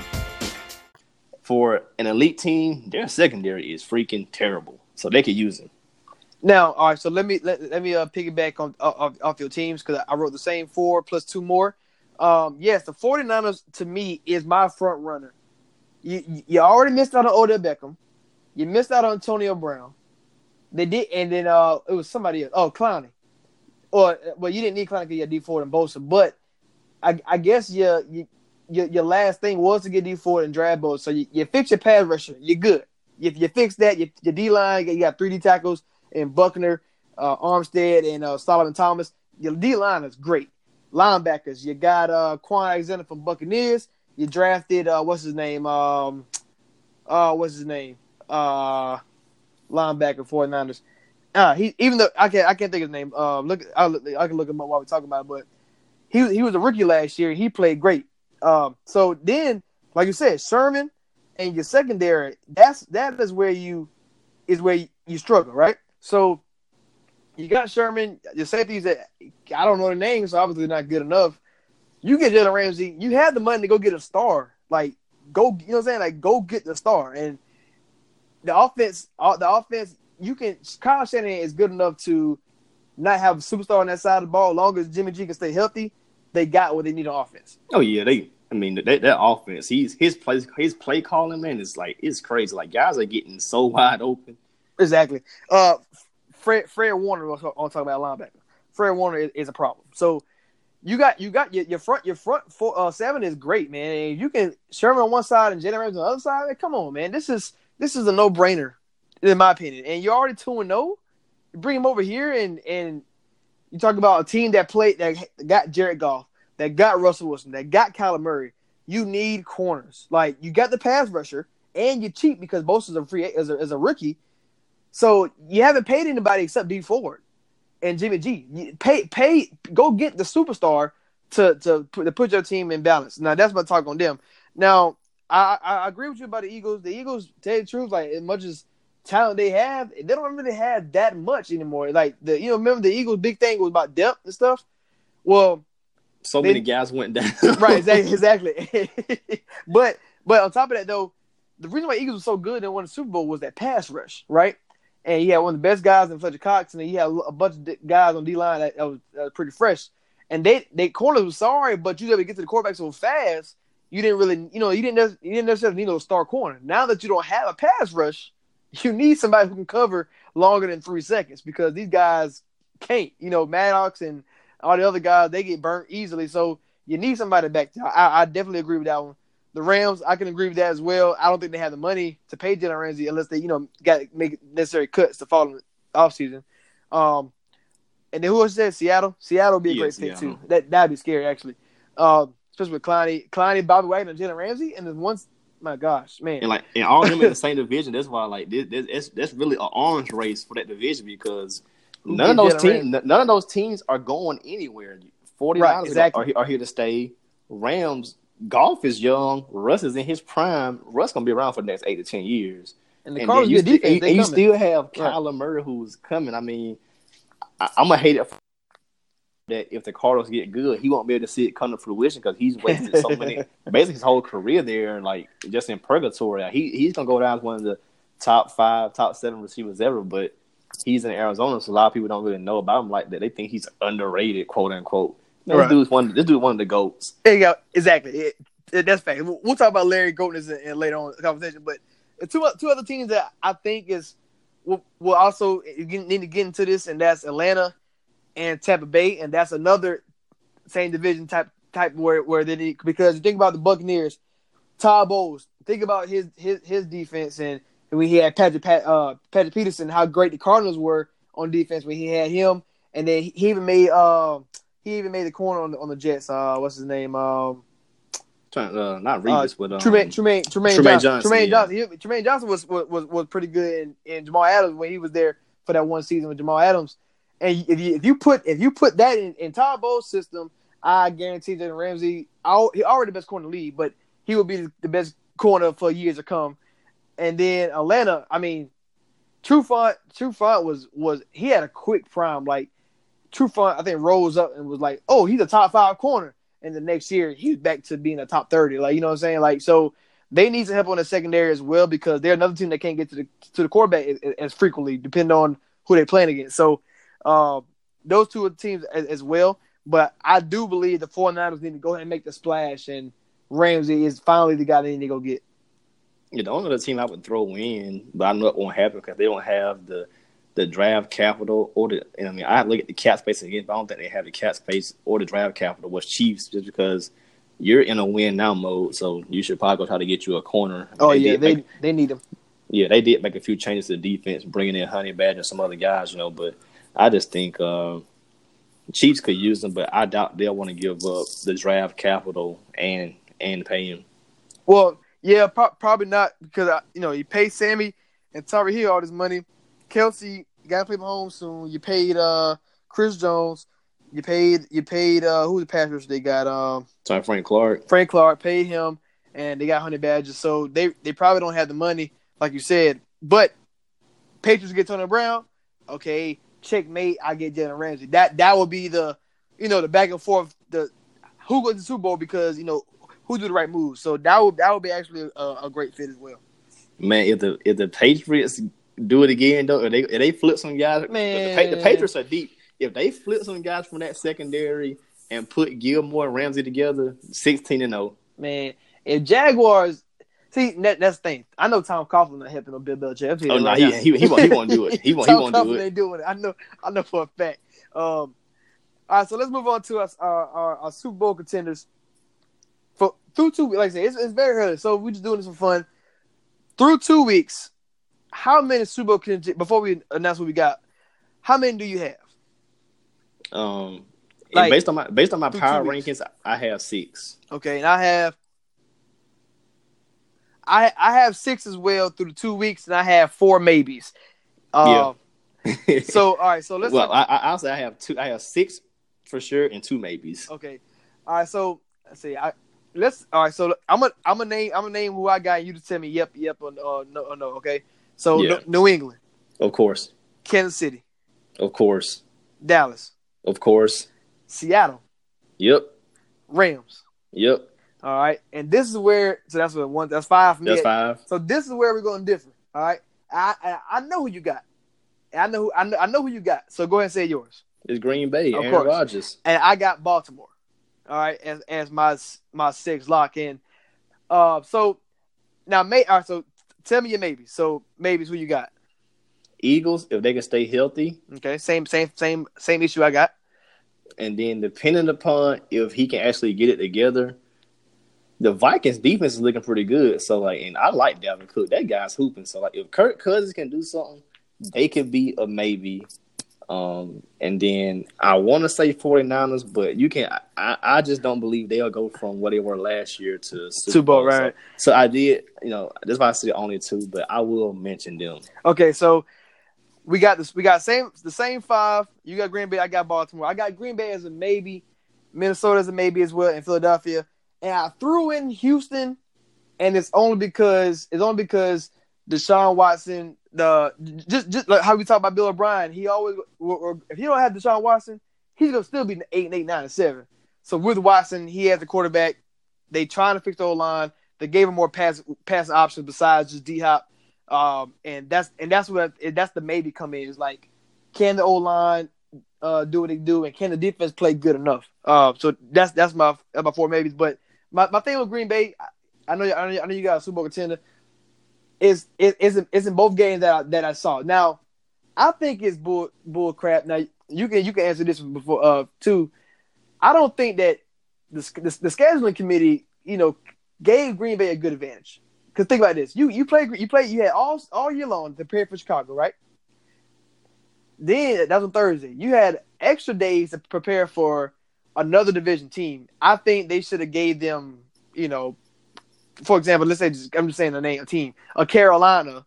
for an elite team, their secondary is freaking terrible. So they could use him. Now, all right. So let me let, let me uh, piggyback on off, off your teams because I wrote the same four plus two more. Um, yes, the 49ers to me is my front runner. You you already missed out on Odell Beckham. You missed out on Antonio Brown. They did, and then uh, it was somebody else. Oh, Clowney. Or well, you didn't need Clowney because you had Dee Ford and Bosa, but I, I guess you, you your, your last thing was to get Dee Ford and draft Bosa. So you, you fix your pass rusher, you're good. If you fix that, you, your D line, you got three D tackles and Buckner, uh, Armstead, and uh, Solomon Thomas. Your D line is great. Linebackers, you got uh, Kwon Alexander from Buccaneers. You drafted uh, what's his name? Um, uh, what's his name? Uh, linebacker for Niners. Uh, he even though I can't I can't think of his name. Um, look, I I can look him up while we're talking about it, but he he was a rookie last year. He played great. Um, so then, like you said, Sherman and your secondary, that's that is where you is where you, struggle, right? So you got Sherman, your safeties that I don't know the names, so obviously not good enough. You get Jalen Ramsey, you have the money to go get a star. Like go, you know what I'm saying? Like go get the star. And the offense, uh, the offense, you can Kyle Shanahan is good enough to not have a superstar on that side of the ball. As long as Jimmy G can stay healthy, they got what they need on offense. Oh yeah, they. I mean, that, that offense, he's his play his play calling man is like it's crazy. Like guys are getting so wide open. Exactly. Uh, Fred Fred Warner. I'll talk about linebacker. Fred Warner is, is, a problem. So you got you got your, your front your front four, uh, seven is great, man. And you can Sherman on one side and Jalen Ramsey on the other side. Man, come on, man. This is this is a no brainer in my opinion. And you're already two and zero. Oh. Bring him over here and and you talk about a team that played that got Jared Goff, that got Russell Wilson, that got Kyler Murray. You need corners. Like you got the pass rusher, and you're cheap because Bosa is a free as a, as a rookie. So you haven't paid anybody except Dee Ford and Jimmy G. You pay pay go get the superstar to to put, to put your team in balance. Now that's my talk on them. Now I, I agree with you about the Eagles. The Eagles, tell you the truth, like as much as talent they have, they don't really have that much anymore. Like the you know, remember the Eagles' big thing was about depth and stuff. Well, so they, many guys went down. right, exactly, exactly. but but on top of that though, the reason why Eagles were so good and won the Super Bowl was that pass rush, right? And he had one of the best guys in Fletcher Cox, and he had a bunch of guys on D line that, that, was, that was pretty fresh. And they they corners was sorry, but you to get to the quarterback so fast. You didn't really, you know, you didn't you didn't necessarily need no star corner. Now that you don't have a pass rush, you need somebody who can cover longer than three seconds because these guys can't. You know, Maddox and all the other guys they get burnt easily. So you need somebody back. I, I definitely agree with that one. The Rams, I can agree with that as well. I don't think they have the money to pay Jalen Ramsey unless they, you know, got to make necessary cuts to follow off season. Um, and then who else said Seattle? Seattle would be a great fit too. That that'd be scary actually. Um, especially with Clowney, Clowney, Bobby Wagner, Jalen Ramsey, and then once my gosh, man. And like and all of them in the same division. That's why like this, this that's really an arms race for that division because none of those teams none of those teams are going anywhere. Forty right, exactly. are, are, here to stay. Rams Goff is young. Russ is in his prime. Russ gonna be around for the next eight to ten years. And the and you, defense, and, and you still have right. Kyler Murray who's coming. I mean, I, am gonna hate it that if the Cardinals get good, he won't be able to see it come to fruition because he's wasted so many, basically his whole career there, and like just in purgatory. He he's gonna go down as one of the top five, top seven receivers ever. But he's in Arizona, so a lot of people don't really know about him like that. They think he's underrated, quote unquote. No, right. This dude's one. This dude one of the goats. There you go. Exactly. It, that- that's fact. We'll we'll talk about Larry Goatness in, in later on in the conversation, but two two other teams that I think is will, will also need to get into this, and that's Atlanta and Tampa Bay, and that's another same division type type where where they need because you think about the Buccaneers, Todd Bowles. Think about his his his defense and when he had Patrick Pat, uh, Patrick Peterson, how great the Cardinals were on defense when he had him, and then he even made uh, he even made the corner on the on the Jets. Uh, what's his name? Um, Trying, uh, not Revis, but um, Trumaine Trumaine Trumaine, Trumaine Johnson. Johnson, Trumaine yeah. Johnson. He- Trumaine Johnson was was was pretty good in, in Jamal Adams when he was there for that one season with Jamal Adams. And if you put if you put that in, in Todd Bowles' system, I guarantee Jalen Ramsey, he already the best corner league, but he will be the, best corner for years to come. And then Atlanta, I mean, Trufant Trufant was was he had a quick prime. Like Trufant, I think rose up and was like, oh, he's a top five corner. And the next year he's back to being a top thirty. Like you know what I'm saying? Like so they need some help on the secondary as well because they're another team that can't get to the to the quarterback as, as frequently, depending on who they're playing against. So uh, those two teams as, as well. But I do believe the 49ers need to go ahead and make the splash, and Ramsey is finally the guy they need to go get. Yeah, the only other team I would throw in, but I know it won't happen because they don't have the the draft capital or the. And I mean, I look at the cap space again, but I don't think they have the cap space or the draft capital. Was Chiefs just because you're in a win now mode, so you should probably go try to get you a corner. Oh yeah, they make- they need them. yeah, they did make a few changes to the defense, bringing in Honey Badger and some other guys, you know. But I just think uh, Chiefs could use them, but I doubt they'll want to give up the draft capital and and pay him. Well, yeah, pro- probably not because I, you know you pay Sammy and Tyreek Hill all this money. Kelce got to play Mahomes soon. You paid uh Chris Jones. You paid you paid uh who the Patriots they got um Sorry, Frank Clark. Frank Clark paid him and they got hundred badges. So they they probably don't have the money like you said. But Patriots get Tony Brown. Okay, checkmate. I get Jalen Ramsey. That that would be the you know the back and forth the who goes to the Super Bowl because you know who do the right moves. So that would that would be actually a, a great fit as well. Man, if the if the Patriots do it again though, if they if they flip some guys, Man. the, the Patriots are deep. If they flip some guys from that secondary and put Gilmore and Ramsey together, sixteen and oh. zero. Man, if Jaguars see that, that's the thing. I know Tom Coughlin not helping no Bill Belichick. I'll tell you Oh no, right he, he he won't he won't do it. He won't he Tom won't do Coughlin it. ain't doing it. I know. I know for a fact. Um, all right, so let's move on to us our, our, our Super Bowl contenders. For through two, like I said, it's, it's very early, so we're just doing this for fun. Through two weeks, how many Super Bowl contenders? Before we announce what we got, how many do you have? Um, Like, based on my based on my power rankings, I have six. Okay, and I have I I have six as well through the two weeks, and I have four maybes. Uh, so all right, so let's well, I, I honestly I have two. I have six for sure and two maybes. okay. All right, so let's see. I let's all right. So I'm gonna I'm gonna name I'm gonna name who I got. You to tell me yep, yep, or, or no, or no. Okay. So Yeah. New England, Of course, Kansas City, of course, Dallas, of course. Seattle, Yep, Rams. yep. All right, and this is where so that's what one that's five for me. That's five. So this is where we're going differ. All right, I, I I know who you got. I know who I know, I know who you got. So go ahead and say yours. It's Green Bay. Of Aaron course. Rodgers. And I got Baltimore. All right, as as my my six lock in. Uh, so now may all right. So tell me your maybe. So maybe who you got? Eagles, if they can stay healthy, Okay, same same same same issue I got. and then depending upon if he can actually get it together, the Vikings defense is looking pretty good. So like, and I like Dalvin Cook. That guy's hooping. So like, if Kirk Cousins can do something, they could be a maybe. Um, and then I want to say 49ers, but you can I, I just don't believe they'll go from what they were last year to Super, Bowl, So- right. So, I did, you know, that's why I said only two, but I will mention them. Okay, so we got this. We got same the same five. You got Green Bay. I got Baltimore. I got Green Bay as a maybe. Minnesota as a maybe as well, and Philadelphia. And I threw in Houston, and it's only because it's only because Deshaun Watson. The just just like how we talk about Bill O'Brien. He always or, or if he don't have Deshaun Watson, he's gonna still be eight and eight, nine and seven. So with Watson, he has the quarterback. They trying to fix the whole line. They gave him more pass pass options besides just D Hop. Um, and that's and that's what that's the maybe come in is like, can the O line uh do what they do, and can the defense play good enough? Uh, so that's that's my my four maybes. But my, my thing with Green Bay, I, know I know, I know you got a Super Bowl contender. Is is is in, is in both games that I, that I saw. Now, I think it's bull bull crap. Now you can you can answer this before uh too. I don't think that the, the the scheduling committee, you know, gave Green Bay a good advantage. Because think about this: you you play you play you had all all year long to prepare for Chicago, right? Then that's on Thursday. You had extra days to prepare for another division team. I think they should have gave them, you know, for example, let's say just, I'm just saying the name of team, a Carolina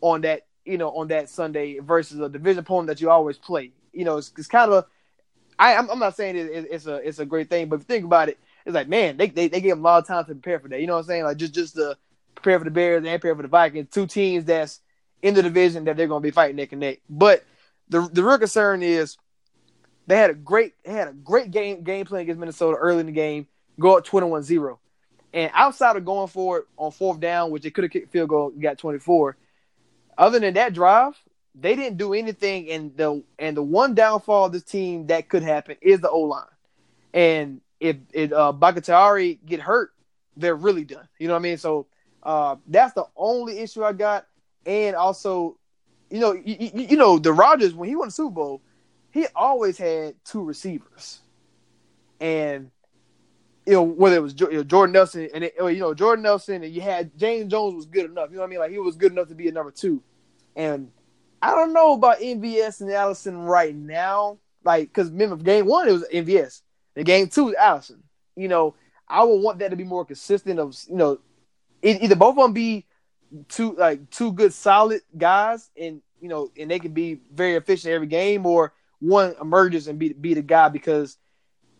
on that, you know, on that Sunday versus a division opponent that you always play. You know, it's, it's kind of. I'm, I'm not saying it, it, it's a it's a great thing, but if you think about it, it's like man, they they, they gave them a lot of time to prepare for that. You know what I'm saying? Like just just to prepare for the Bears and prepare for the Vikings, two teams that's in the division that they're going to be fighting neck and neck. But the the real concern is they had a great they had a great game game plan against Minnesota early in the game, go up 21-0. And outside of going for it on fourth down, which they could have kicked field goal, got 24. Other than that drive, they didn't do anything. And the and the one downfall of this team that could happen is the O line. And if if uh, Bakhtiari get hurt, they're really done. You know what I mean? So uh, that's the only issue I got. And also, you know, you, you, you know, the Rodgers when he won the Super Bowl, he always had two receivers, and you know whether it was Jordan Nelson and it, you know Jordan Nelson and you had James Jones was good enough. You know what I mean? Like he was good enough to be a number two, and I don't know about MVS and Allison right now. Like because remember game one it was MVS, the game two is Allison. You know I would want that to be more consistent. Of you know either both of them be two like two good solid guys and you know and they can be very efficient every game or one emerges and be be the guy because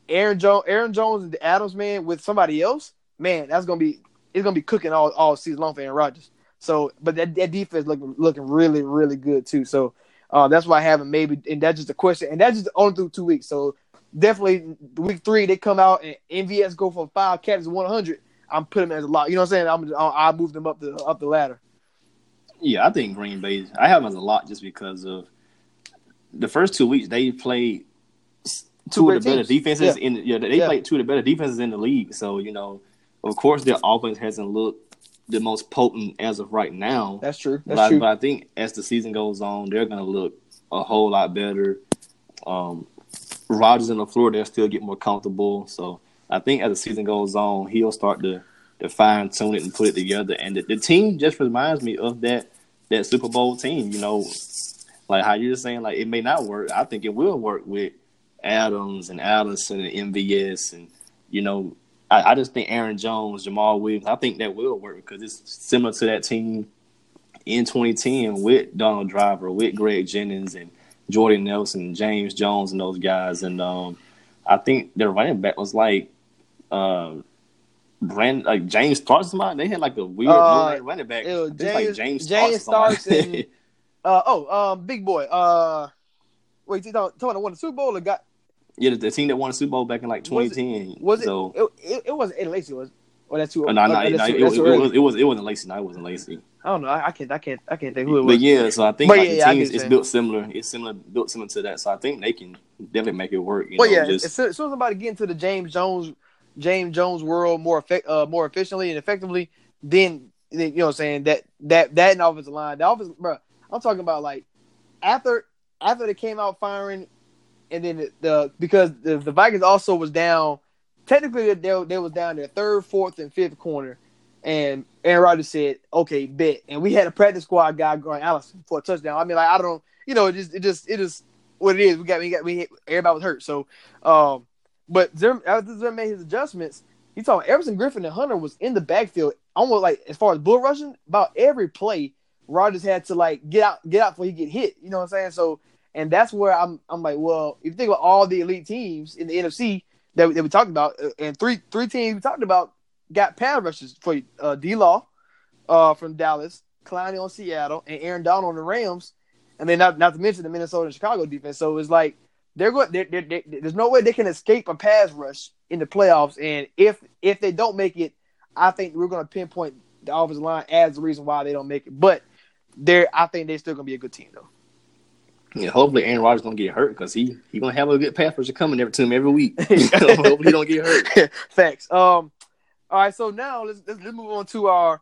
Aaron Jones, Aaron Jones and the Adams man with somebody else, man, that's gonna be it's gonna be cooking all, all season long for Aaron Rodgers. So, but that, that defense looking looking really really good too. So uh, that's why I haven't maybe, and that's just a question, and that's just only through two weeks. So definitely week three they come out and MVS go from five catches one hundred. I'm putting them as a lot. You know what I'm saying? I'm I move them up the up the ladder. Yeah, I think Green Bay. I have them as a lot just because of the first two weeks they played two, of the better defenses yeah. in yeah they yeah. played two of the better defenses in the league. So you know, of course, their offense hasn't looked the most potent as of right now. That's true. That's but, true. I, but I think as the season goes on, they're going to look a whole lot better. Um, Rodgers and LaFleur, they'll still get more comfortable. So I think as the season goes on, he'll start to, to fine tune it and put it together. And the, the team just reminds me of that that Super Bowl team. You know, like how you're saying, like it may not work. I think it will work with Adams and Allison and MVS, and you know, I, I just think Aaron Jones, Jamaal Williams. I think that will work because it's similar to that team in 2010 with Donald Driver, with Greg Jennings and Jordan Nelson, James Jones, and those guys. And um, I think their running back was like. Uh, Brand like James Starks, they had like a weird uh, running back. It was James, like James, James Starks, and uh, oh, um, big boy. Uh, wait, you talking about won the Super Bowl or got? Yeah, the, the, team that won the Super Bowl back in like 2010. Was it? So, it, it, it wasn't Ed Lacy, was? Or that's too. Oh, no, no, no, it, it, was, it was it wasn't Lacy. No, it wasn't Lacy. I don't know. I, I can't. I can't. I can't think who it was. But yeah, so I think like, yeah, the team is built similar. It's similar, built similar to that. So I think they can definitely make it work. You well, know, yeah. Just, as soon as somebody get into the James Jones, James Jones world more effect, uh, more efficiently and effectively, then, then you know what I'm saying that that that in offensive line, the offense, bro. I'm talking about like after after they came out firing, and then the, the because the, the Vikings also was down. Technically, they they was down their third, fourth, and fifth corner, and Aaron Rodgers said, "Okay, bet." And we had a practice squad guy going Allison for a touchdown. I mean, like I don't, you know, it just it just it is what it is. We got we got we everybody was hurt, so um, but Zim, after Zim made his adjustments, he saw Everson Griffen and Hunter was in the backfield, almost like as far as bull rushing, about every play Rodgers had to like get out, get out before he get hit. You know what I'm saying? So, and that's where I'm, I'm like, well, if you think about all the elite teams in the NFC that, that we talked about, uh, and three three teams we talked about got pass rushes for uh, D Law uh, from Dallas, Clowney on Seattle, and Aaron Donald on the Rams, and then not not to mention the Minnesota and Chicago defense. So it's like they're going. They're, they're, they're, there's no way they can escape a pass rush in the playoffs, and if if they don't make it, I think we're going to pinpoint the offensive line as the reason why they don't make it. But they're I think they're still gonna be a good team though. Yeah, hopefully Aaron Rodgers gonna get hurt because he he gonna have a good pass rusher coming every to him every week. hopefully he don't get hurt. Facts. Um, all All right, so now let's, let's let's move on to our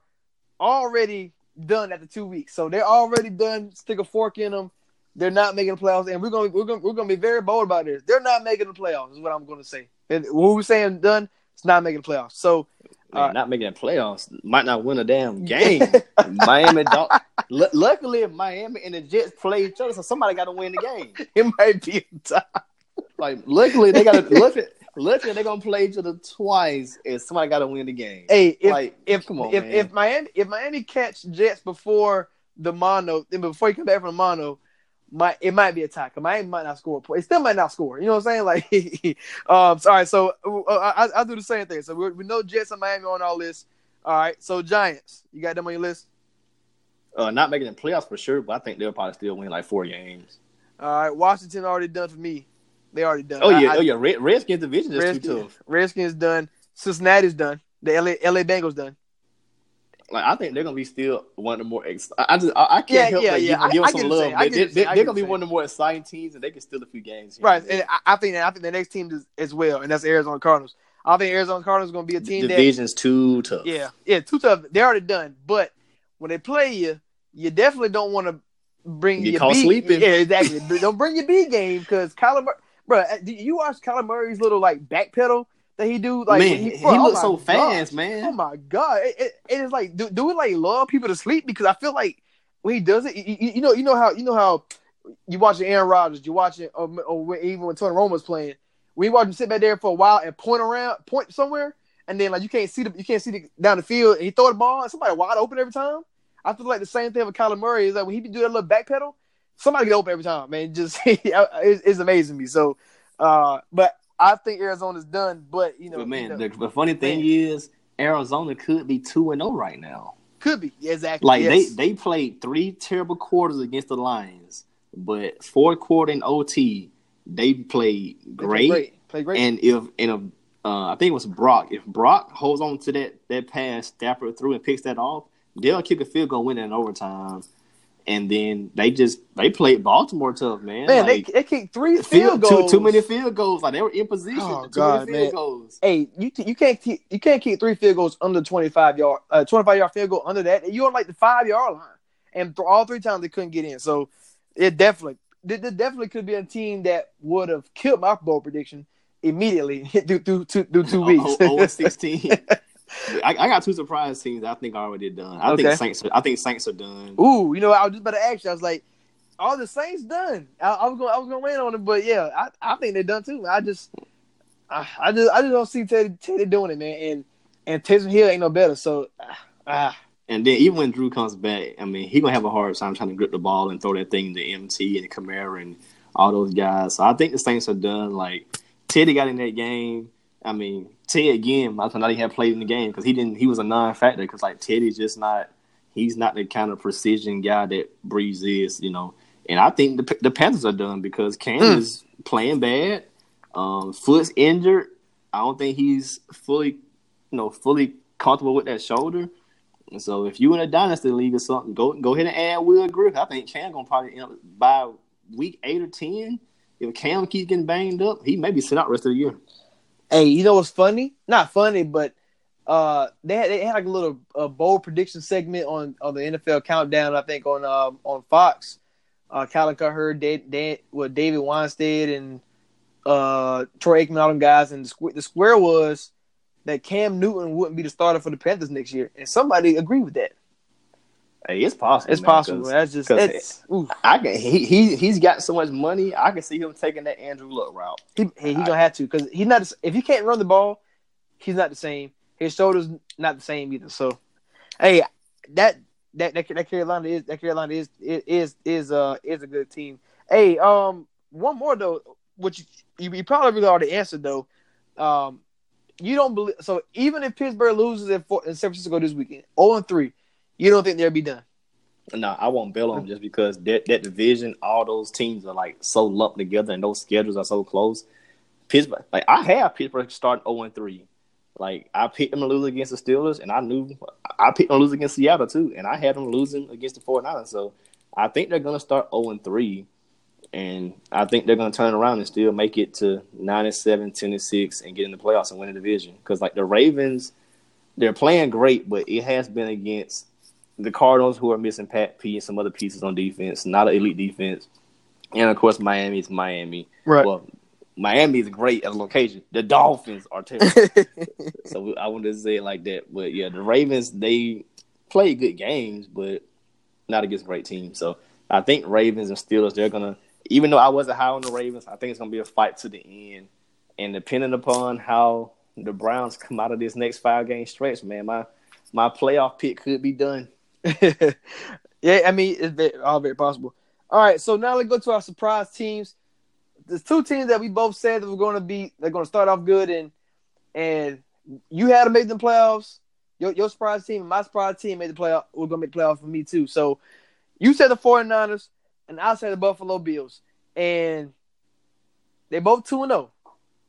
already done after two weeks. So they're already done. Stick a fork in them. They're not making the playoffs, and we're gonna we're gonna we're gonna be very bold about this. They're not making the playoffs. Is what I'm gonna say. And what we're saying done. It's not making the playoffs. So Man, uh, not making the playoffs might not win a damn game. Miami, Dol- L- luckily Miami and the Jets play each other, so somebody got to win the game. it might be a tie. Like, luckily they got to look at. Luckily, they're gonna play each other twice, and somebody got to win the game. Hey, if like, if come on, if, if Miami if Miami catch Jets before the mono, then before you come back from the mono, my it might be a tie. 'cause Miami might not score a point. It still might not score. You know what I'm saying? Like, um, sorry. So uh, I I do the same thing. So we we know Jets and Miami on our list. All right. So Giants, you got them on your list. uh, not making the playoffs for sure, but I think they'll probably still win like four games. All right. Washington already done for me. They already done. Oh yeah, I- oh yeah. Red, Redskins division is too Redskins, tough. Redskins done. Cincinnati's done. The LA LA Bengals done. Like I think they're gonna be still one of the more. Ex- I just I, I can't Yeah, help yeah, but yeah. give, I- give them some love. They, get they, what you're saying. I are get gonna be you're one of the more exciting teams, and they can steal a few games. Right, and and I, I think that I think the next team is, as well, and that's the Arizona Cardinals. I think Arizona Cardinals to be a team that Division's too tough. yeah, yeah, too tough. They're already done, but when they play you, you definitely don't want to bring Get your caught B, sleeping. Yeah, exactly. don't bring your B game because Kyler, Mur- bro. Uh, you watch Kyler Murray's little like back pedal that he do? Like Man, he bro, oh looks so gosh. fast, man. Oh my god, it, it, it is like do, do it like love people to sleep because I feel like when he does it, you, you- know, you know how you know how you watching Aaron Rodgers, you watching or, or even when Tony Romo was playing, we watch him sit back there for a while and point around, point somewhere, and then like you can't see the you can't see the, down the field, and he throw the ball, and somebody wide open every time. I feel like the same thing with Kyler Murray is like when he doing that little back pedal, somebody get open every time, man. Just it's, it's amazing to me. So, uh, but I think Arizona's done, but you know, But man, you know, the, the funny thing is, Arizona could be two and zero right now. could be exactly. Like yes. they they played three terrible quarters against the Lions, but fourth quarter in OT they played They play great. great, play great. And if and if uh, I think it was Brock, if Brock holds on to that that pass, Stafford threw and picks that off, they'll kick a field goal, win it in overtime. And then they just they played Baltimore tough, man. Man, like, they, they kicked three field, field, goals. too many field goals. Like they were in position. Oh, too God, many field man. goals. Hey, you you can't keep you can't keep three field goals under twenty five yard uh twenty five yard field goal under that. You're on like the five yard line, and th- all three times they couldn't get in. So it definitely there there definitely could be a team that would have killed my bowl prediction immediately through through two through two weeks. Oh, oh, and 16. I, I got two surprise teams I think I already done. I Okay. think Saints. Are, I think Saints are done. Ooh, you know, I was just about to ask you. I was like, all the Saints done. I, I was going, I was going to win on it, but yeah, I, I think they're done too. I just, I, I just, I just don't see Teddy, Teddy doing it, man. And and Taysom Hill ain't no better. So, ah, ah, And then even when Drew comes back, I mean, he gonna have a hard time trying to grip the ball and throw that thing to MT and Kamara and all those guys. So I think the Saints are done. Like Teddy got in that game. I mean, Teddy again. I thought he had played in the game because he didn't. He was a non-factor because like Teddy's just not. He's not the kind of precision guy that Brees is. You know. And I think the the Panthers are done because Cam Mm. is playing bad. Um, Foot's injured. I don't think he's fully, you know, fully comfortable with that shoulder. And so if you in a dynasty league or something, go go ahead and add Will Griff. I think Cam gonna probably end up by week eight or ten. If Cam keeps getting banged up, he may be sit out the rest of the year. Hey, you know what's funny? Not funny, but uh, they had, they had like a little uh, bold prediction segment on on the NFL countdown. I think on um on Fox. Uh, Colin Cowherd, Dave, Dave, well, David Weinstead, and uh, Troy Aikman, all them guys. And the, squ- the square was that Cam Newton wouldn't be the starter for the Panthers next year, and somebody agreed with that. Hey, it's possible. It's man, possible. That's just it's I can. He he he's got so much money. I can see him taking that Andrew Luck route. he he, he gonna have to because he's not if he can't run the ball, he's not the same. His shoulders not the same either. So, hey, that that that, that Carolina is that Carolina is is is uh is a good team. Hey, um, one more though, which you, you probably really already answered though. Um, you don't believe so. Even if Pittsburgh loses in, in San Francisco this weekend, zero and three, you don't think they'll be done. No, I won't bail on them just because that, that division, all those teams are like so lumped together and those schedules are so close. Pittsburgh, like I have Pittsburgh starting 0 and 3. Like I picked them to lose against the Steelers and I knew I picked them to lose against Seattle too. And I had them losing against the 49ers. So I think they're gonna start 0 and 3. And I think they're gonna turn around and still make it to 9 and 7, 10 and 6 and get in the playoffs and win the division. Because like the Ravens they're playing great, but it has been against the Cardinals who are missing Pat P and some other pieces on defense, not an elite defense. And of course Miami's Miami. Right. Well, Miami is great as a location. The Dolphins are terrible. so I wanted to say it like that. But yeah, the Ravens, they play good games, but not against great teams. So I think Ravens and Steelers, they're gonna even though I wasn't high on the Ravens, I think it's gonna be a fight to the end. And depending upon how the Browns come out of this next five game stretch, man, my my playoff pick could be done. yeah, I mean, it's very, all very possible. All right, so now let's go to our surprise teams. There's two teams that we both said that were going to be they're going to start off good, and and you had to make them playoffs. Your, your surprise team and my surprise team made the playoff. We're going to make playoffs for me too. So you said the 49ers, and I said the Buffalo Bills, and they both two and zero.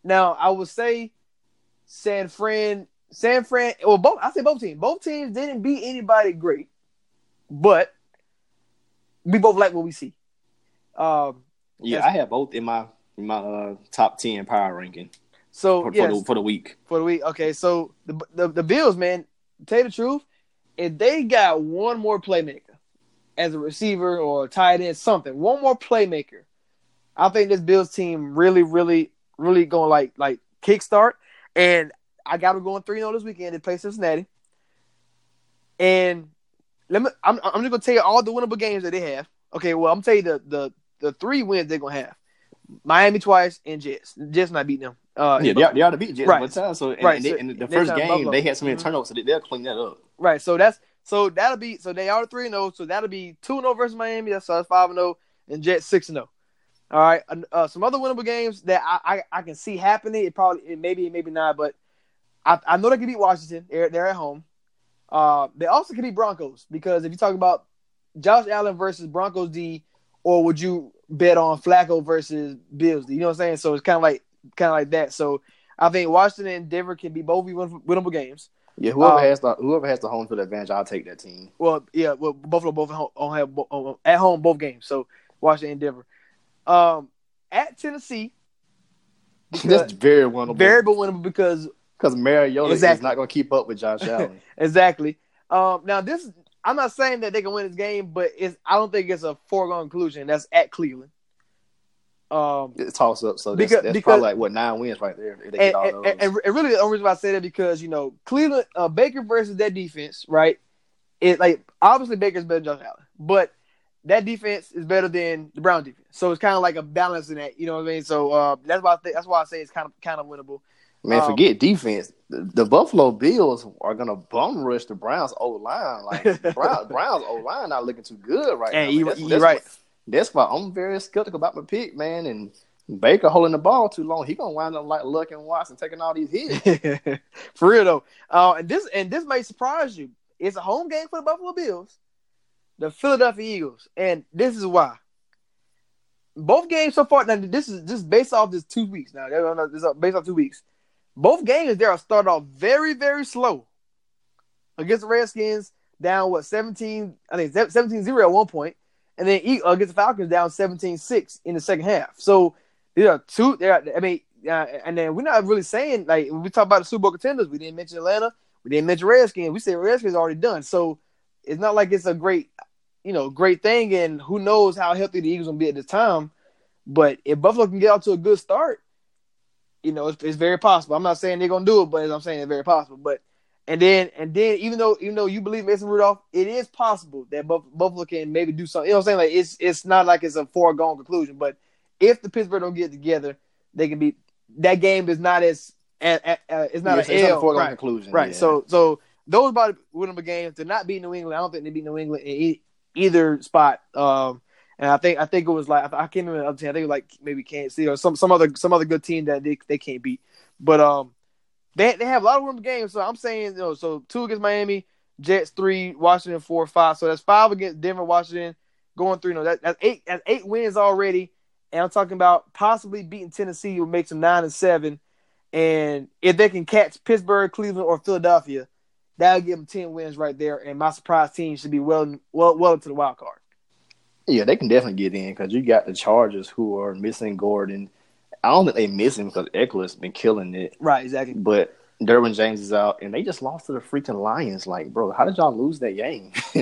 Now I would say San Fran, San Fran. Well, both I say both teams. Both teams didn't beat anybody great, but we both like what we see. Um, Yeah, I have both in my in my uh, top ten power ranking so for, yes, for, the, for the week. for the week. Okay, so the, the the Bills, man, tell you the truth, if they got one more playmaker as a receiver or a tight end, something, one more playmaker, I think this Bills team really, really, really going like like kickstart. And I got them going three 0 this weekend. They play Cincinnati, and let me. I'm I'm just gonna tell you all the winnable games that they have. Okay, well I'm gonna tell you the the the three wins they're gonna have. Miami twice and Jets. Jets not beating them. Uh, Yeah, they, they ought to beat Jets Right. one time. So, and, Right, and, they, so and the first game Buffalo. they had so many Mhm. turnovers, so they, they'll clean that up. Right. So that's so that'll be so they are three and zero. So that'll be two and zero versus Miami. That's so that's five and zero, and Jets six and zero. All right. Uh, some other winnable games that I, I I can see happening. It probably it maybe maybe not, but I I know they can beat Washington. They're they're at home. Uh, they also could be Broncos because if you talk about Josh Allen versus Broncos D, or would you bet on Flacco versus Bills D? You know what I'm saying? So it's kind of like kind of like that. So I think Washington and Denver can be both winnable games. Yeah, whoever Um, has the whoever has the home field advantage, I'll take that team. Well, yeah, well, Buffalo both at home, on have on- at home both games. So Washington and Denver. Um, at Tennessee, That's very winnable. very winnable because because Mariota is not going to keep up with Josh Allen. exactly. Um, now this I'm not saying that they can win this game, but it's I don't think it's a foregone conclusion. That's at Cleveland. Um, it's toss up. So that's, Because- that's because- probably like what nine wins right there. If they and, get all and, those. and, really the only reason why I say that because you know Cleveland uh, Baker versus that defense, right? It like obviously Baker's better than Josh Allen, but that defense is better than the Brown defense. So it's kind of like a balance in that, you know what I mean? So uh, that's why I think, that's why I say it's kind of kind of winnable. Man, um, forget defense. The, the Buffalo Bills are gonna bum rush the Browns O line. Like Brown, Browns O line not looking too good right Hey, now. you- That's- you're that's right. why- that's why I'm very skeptical about my pick, man. And Baker holding the ball too long, he gonna wind up like Luck and Watson taking all these hits. For real though, uh, and this and this may surprise you. It's a home game for the Buffalo Bills, the Philadelphia Eagles, and this is why. Both games so far. Now this is just based off this two weeks. Now this is based off two weeks. Both games there are started off very very slow. Against the Redskins, down what seventeen? I think 17-0 at one point, and then E- against the Falcons down 17-6 in the second half. So there are two. There, I mean, uh, and then we're not really saying like we talk about the Super Bowl contenders. We didn't mention Atlanta. We didn't mention Redskins. We said Redskins already done. So it's not like it's a great, you know, great thing. And who knows how healthy the Eagles gonna be at this time. But if Buffalo can get out to a good start, you know, it's, it's very possible. I'm not saying they're gonna do it, but as I'm saying it's very possible. But and then and then even though even though you believe Mason Rudolph, it is possible that Buff- Buffalo can maybe do something. You know what I'm saying? Like it's it's not like it's a foregone conclusion. But if the Pittsburgh don't get together, they can be. That game is not as uh, uh, it's not Yeah, it's an not a L. foregone right. conclusion, Right. yeah. So so those about winnable games. They're not beating New England. I don't think they beat New England in e- either spot. Um, and I think I think it was like I can't team. I think it was like maybe Kansas City or some some other some other good team that they, they can't beat. But um, they they have a lot of winnable games. So I'm saying you know so two against Miami, Jets three, Washington four, five. So that's five against Denver, Washington, going three. No, that, that's eight. That's eight wins already. And I'm talking about possibly beating Tennessee would make them nine and seven. And if they can catch Pittsburgh, Cleveland, or Philadelphia, that'll give them ten wins right there. And my surprise team should be well well well into the wild card. Yeah, they can definitely get in because you got the Chargers who are missing Gordon. I don't think they miss him because Ekeler's been killing it. Right, exactly. But Derwin James is out, and they just lost to the freaking Lions. Like, bro, how did y'all lose that game?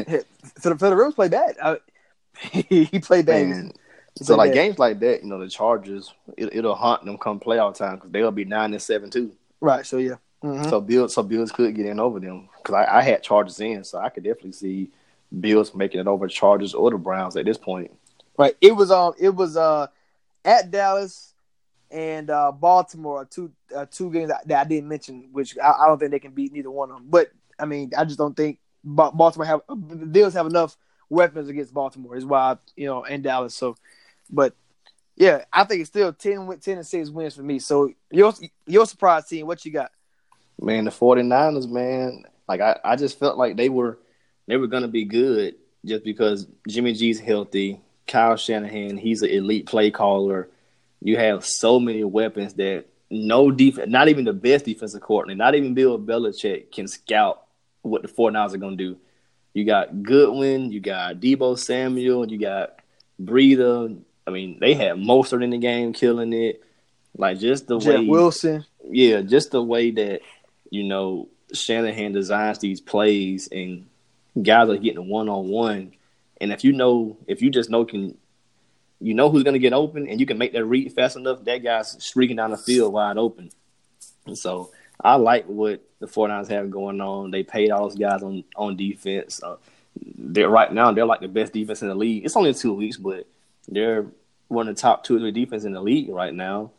so the, the Rams played bad. I, he played bad. Man, He so played like bad. games like that, you know, the Chargers, it, it'll haunt them come playoff time because they'll be nine and seven too. Right. So yeah. Mhm. So Bills, so Bills could get in over them because I, I had Chargers in, so I could definitely see Bills making it over Chargers or the Browns at this point. Right. It was um it was uh at Dallas and uh Baltimore two uh, two games that, that I didn't mention, which I, I don't think they can beat neither one of them. But I mean, I just don't think Baltimore have the Bills have enough weapons against Baltimore. Is why I, you know and Dallas. So, but yeah, I think it's still 10, win- 10 and six wins for me. So your your surprise team, what you got? Man, the 49ers, man, like I, I just felt like they were they were gonna be good just because Jimmy G's healthy, Kyle Shanahan, he's an elite play caller. You have so many weapons that no defense, not even the best defensive coordinator, not even Bill Belichick can scout what the 49ers are gonna do. You got Goodwin, you got Deebo Samuel, you got Breida. I mean, they had Mostert in the game, killing it. Like just the Jeff way Wilson. yeah, just the way that you know Shanahan designs these plays and guys are getting one on one. And if you know, if you just know can, you know who's going to get open, and you can make that read fast enough, that guy's streaking down the field wide open. And so I like what the 49ers have going on. They paid all those guys on on defense. Uh, they're right now they're like the best defense in the league. It's only two weeks, but they're one of the top two or three defense in the league right now.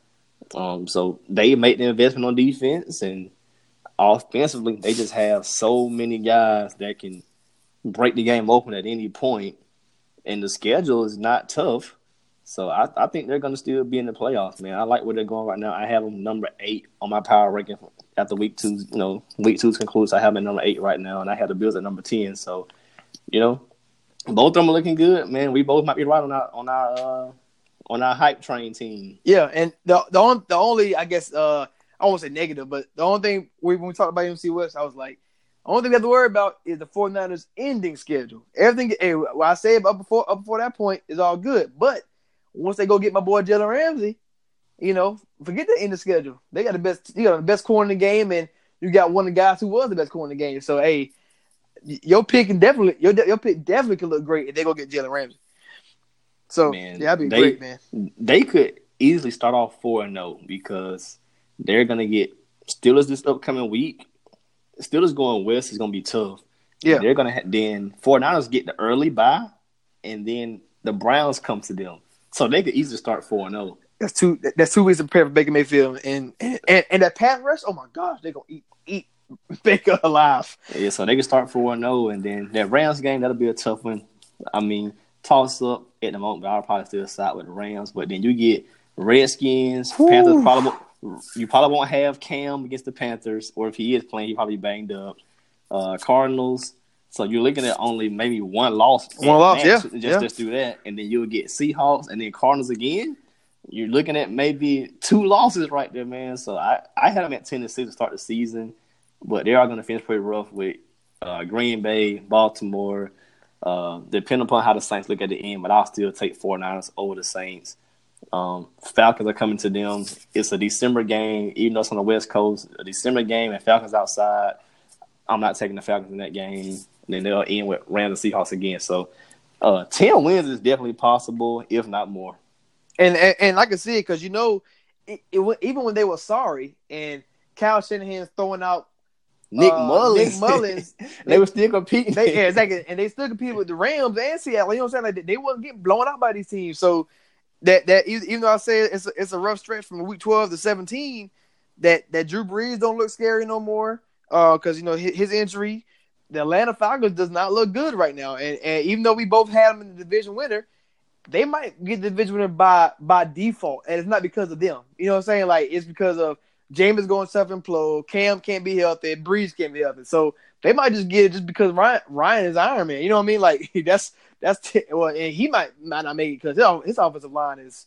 Um, so they make the investment on defense and offensively, they just have so many guys that can break the game open at any point, and the schedule is not tough. So I, I think they're going to still be in the playoffs, man. I like where they're going right now. I have them number eight on my power ranking after week two. You know, week two's concludes. I have them number eight right now, and I have the Bills at number ten. So, you know, both of them are looking good, man. We both might be right on our on our uh, on our hype train team. Yeah, and the the only the only I guess uh I won't say negative, but the only thing we, when we talked about NFC West, I was like, only thing we have to worry about is the 49ers ending schedule. Everything hey, what I say up before up before that point is all good. But once they go get my boy Jalen Ramsey, you know, forget the end of schedule. They got the best you got the best corner in the game and you got one of the guys who was the best corner in the game. So hey, your pick can definitely your your pick definitely can look great if they go get Jalen Ramsey. So Man, yeah, that'd be they- great, man. they could easily start off four and zero because they're gonna get Steelers this upcoming week. Steelers going west is gonna be tough. Yeah. they're gonna ha- then 49ers get the early bye, and then the Browns come to them, so they could easily start four and oh. zero. That's two. That's two weeks to prepare for Baker Mayfield, and and and, and that pass rush. Oh my gosh, they're gonna eat eat Baker alive. Yeah, so they can start four and zero, and then that Rams game that'll be a tough one. I mean, toss up at the moment, but I'll probably still side with the Rams. But then you get Redskins, Panthers. Probably you probably won't have Cam against the Panthers, or if he is playing, he probably banged up. Uh, Cardinals. So you're looking at only maybe one loss. One loss, yeah, Just yeah. just do that, and then you'll get Seahawks, and then Cardinals again. You're looking at maybe two losses right there, man. So I I had them at ten and six to start the season, but they are going to finish pretty rough with uh, Green Bay, Baltimore. Uh, depending upon how the Saints look at the end, but I'll still take 49ers over the Saints. Um, Falcons are coming to them. It's a December game, even though it's on the West Coast. A December game and Falcons outside. I'm not taking the Falcons in that game. And then they'll end with Rams and Seahawks again. So uh, 10 wins is definitely possible, if not more. And and, and I can see it because you know, it, it, even when they were sorry and Kyle Shanahan's throwing out Nick uh, Mullins. Nick Mullins, they were still competing. they yeah, exactly, and they still compete with the Rams and Seattle. You know what I'm saying? Like they wasn't getting blown out by these teams. So that that even though I say it's a, it's a rough stretch from week 12 to 17, that that Drew Brees don't look scary no more. Uh, because you know his, his injury, the Atlanta Falcons does not look good right now. And and even though we both had them in the division winner, they might get the division winner by by default, and it's not because of them. You know what I'm saying? Like it's because of Jameis going self implode, Cam can't be healthy, Brees can't be healthy. So they might just get it just because Ryan Ryan is Iron Man. You know what I mean? Like that's that's t- well, and he might might not make it because his, offensive line is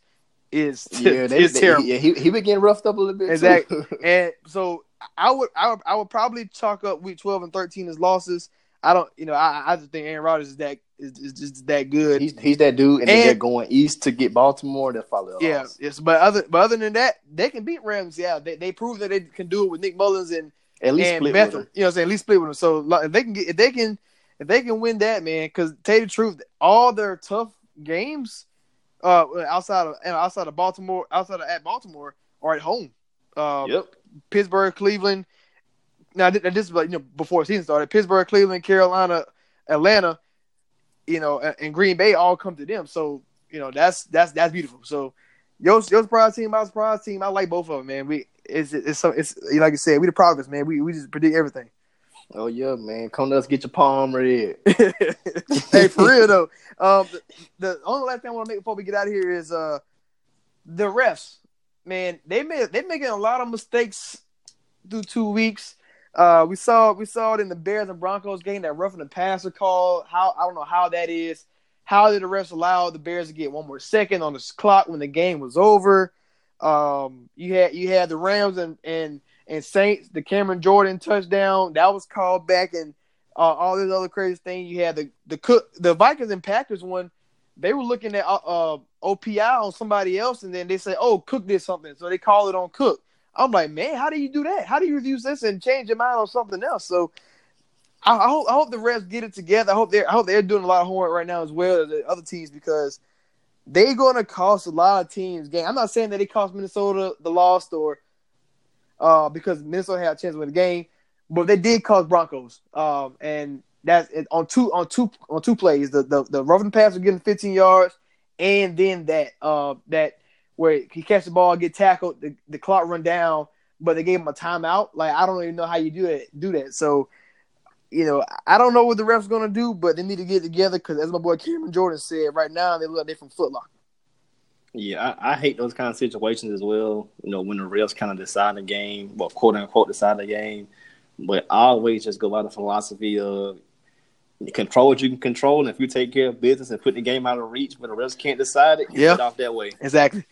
is yeah, they, is they- terrible. yeah, he he been getting roughed up a little bit. Exactly. and so I would, I would, I would probably chalk up week twelve and thirteen as losses. I don't, you know, I, I just think Aaron Rodgers is that is, is just that good. he's he's that dude, and, then And- they're going east to get Baltimore. They'll follow. yeah, yes, but other but other than that, they can beat Rams. Yeah, they they proved that they can do it with Nick Mullins and At least and split Bethel. them. You know what I'm saying? At least split with them. So like, if they can get if they can if they can win that, man, because tell you the truth, all their tough games, uh, outside of and outside of Baltimore, outside of at Baltimore, are at home. Uh, Yep. Pittsburgh, Cleveland. Now th- this is like you know before the season started. Pittsburgh, Cleveland, Carolina, Atlanta, you know, and, and Green Bay all come to them. So you know that's that's that's beautiful. So your your surprise team, my surprise team, I like both of them, man. We it's it's so it's like I said, we the prophets, man. We we just predict everything. Oh yeah, man. Come to us, get your palm read. hey, for real though. Um, the, the only last thing I want to make before we get out of here is uh the refs. Man, they made they making a lot of mistakes through two weeks. Uh, we saw we saw it in the Bears and Broncos game that roughing the passer call. How I don't know how that is. How did the refs allow the Bears to get one more second on the clock when the game was over? Um, you had you had the Rams and and and Saints, the Cameron Jordan touchdown that was called back, and uh, all this other crazy thing. You had the the cook the Vikings and Packers one. They were looking at uh, uh, OPI on somebody else, and then they say, "Oh, Cook did something," so they call it on Cook. I'm like, man, how do you do that? How do you review this and change your mind on something else? So I, I hope I hope the refs get it together. I hope they're I hope they're doing a lot of homework right now as well as the other teams because they're going to cost a lot of teams game. I'm not saying that it cost Minnesota the loss or uh, because Minnesota had a chance to win the game, but they did cause Broncos. Um, and that's on two on two on two plays. The the the roughing pass was getting 15 yards, and then that uh that where he catch the ball, get tackled, the, the clock run down, but they gave him a timeout. Like I don't even know how you do that. Do that. So, you know, I don't know what the refs gonna do, but they need to get together because as my boy Cameron Jordan said, right now they look like they're from Foot Locker. Yeah, I, I hate those kind of situations as well. You know, when the refs kind of decide the game, well, quote unquote, decide the game. But I always just go by the philosophy of control what you can control, and if you take care of business and put the game out of reach, but the refs can't decide it, you Yeah. get off that way. Exactly.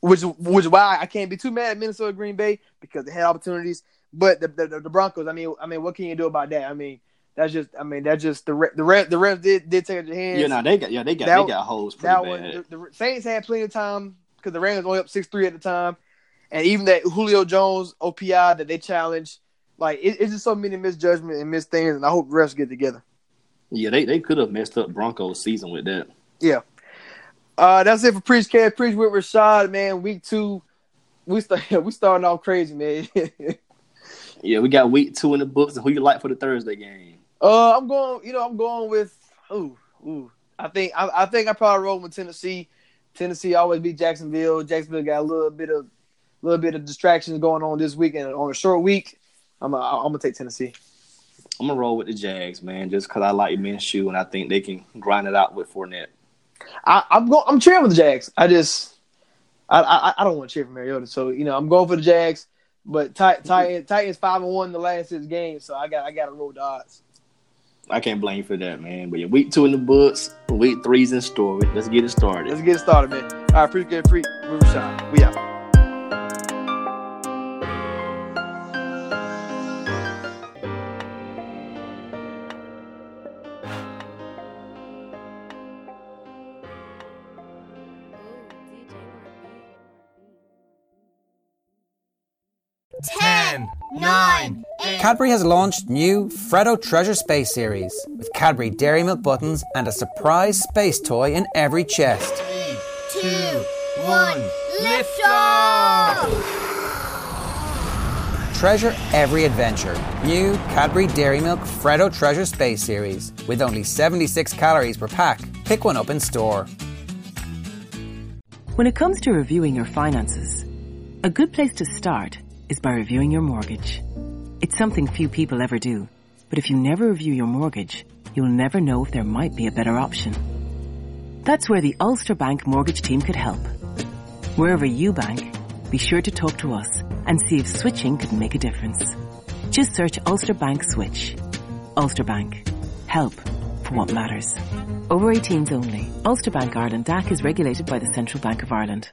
Which which is why I can't be too mad at Minnesota Green Bay because they had opportunities. But the the, the Broncos, I mean, I mean, what can you do about that? I mean, that's just, I mean, that's just the re- the re- the refs did did take it to their hands. Yeah, no, they got yeah, they got That- they got holes pretty that bad. one, the, the Saints had plenty of time because the Rams only up six three at the time, and even that Julio Jones OPI that they challenged, like it, it's just so many misjudgments and missed things, and I hope the refs get together. yeah, they, they could have messed up Broncos season with that. Yeah. Uh, that's it for Preach Cast. Preach with Rashad, man. Week two, we start we starting off crazy, man. Yeah, we got week two in the books, and who you like for the Thursday game? Uh, I'm going. You know, I'm going with. Ooh, ooh. I think I, I think I probably roll with Tennessee. Tennessee always beat Jacksonville. Jacksonville got a little bit of little bit of distractions going on this week, and on a short week, I'm a, I'm gonna take Tennessee. I'm gonna roll with the Jags, man, just because I like Minshew and I think they can grind it out with Fournette. I, I'm going. I'm cheering for the Jags. I just I I, I don't want to cheer for Mariota, so you know I'm going for the Jags. But Tit- Titans Titans five and one in the last six games, so I got I got to roll the odds. I can't blame you for that, man. But yeah, week two in the books, week three's in store. Let's get it started. Let's get it started, man. All right, pretty good, free. We out. Cadbury has launched new Freddo Treasure Space Series with Cadbury Dairy Milk buttons and a surprise space toy in every chest. two, one, lift off! Treasure every adventure. New Cadbury Dairy Milk Freddo Treasure Space Series with only 76 calories per pack. Pick one up in store. When it comes to reviewing your finances, a good place to start is by reviewing your mortgage. It's something few people ever do, but if you never review your mortgage, you'll never know if there might be a better option. That's where the Ulster Bank mortgage team could help. Wherever you bank, be sure to talk to us and see if switching could make a difference. Just search Ulster Bank Switch. Ulster Bank. Help for what matters. Over 18s only. Ulster Bank Ireland DAC is regulated by the Central Bank of Ireland.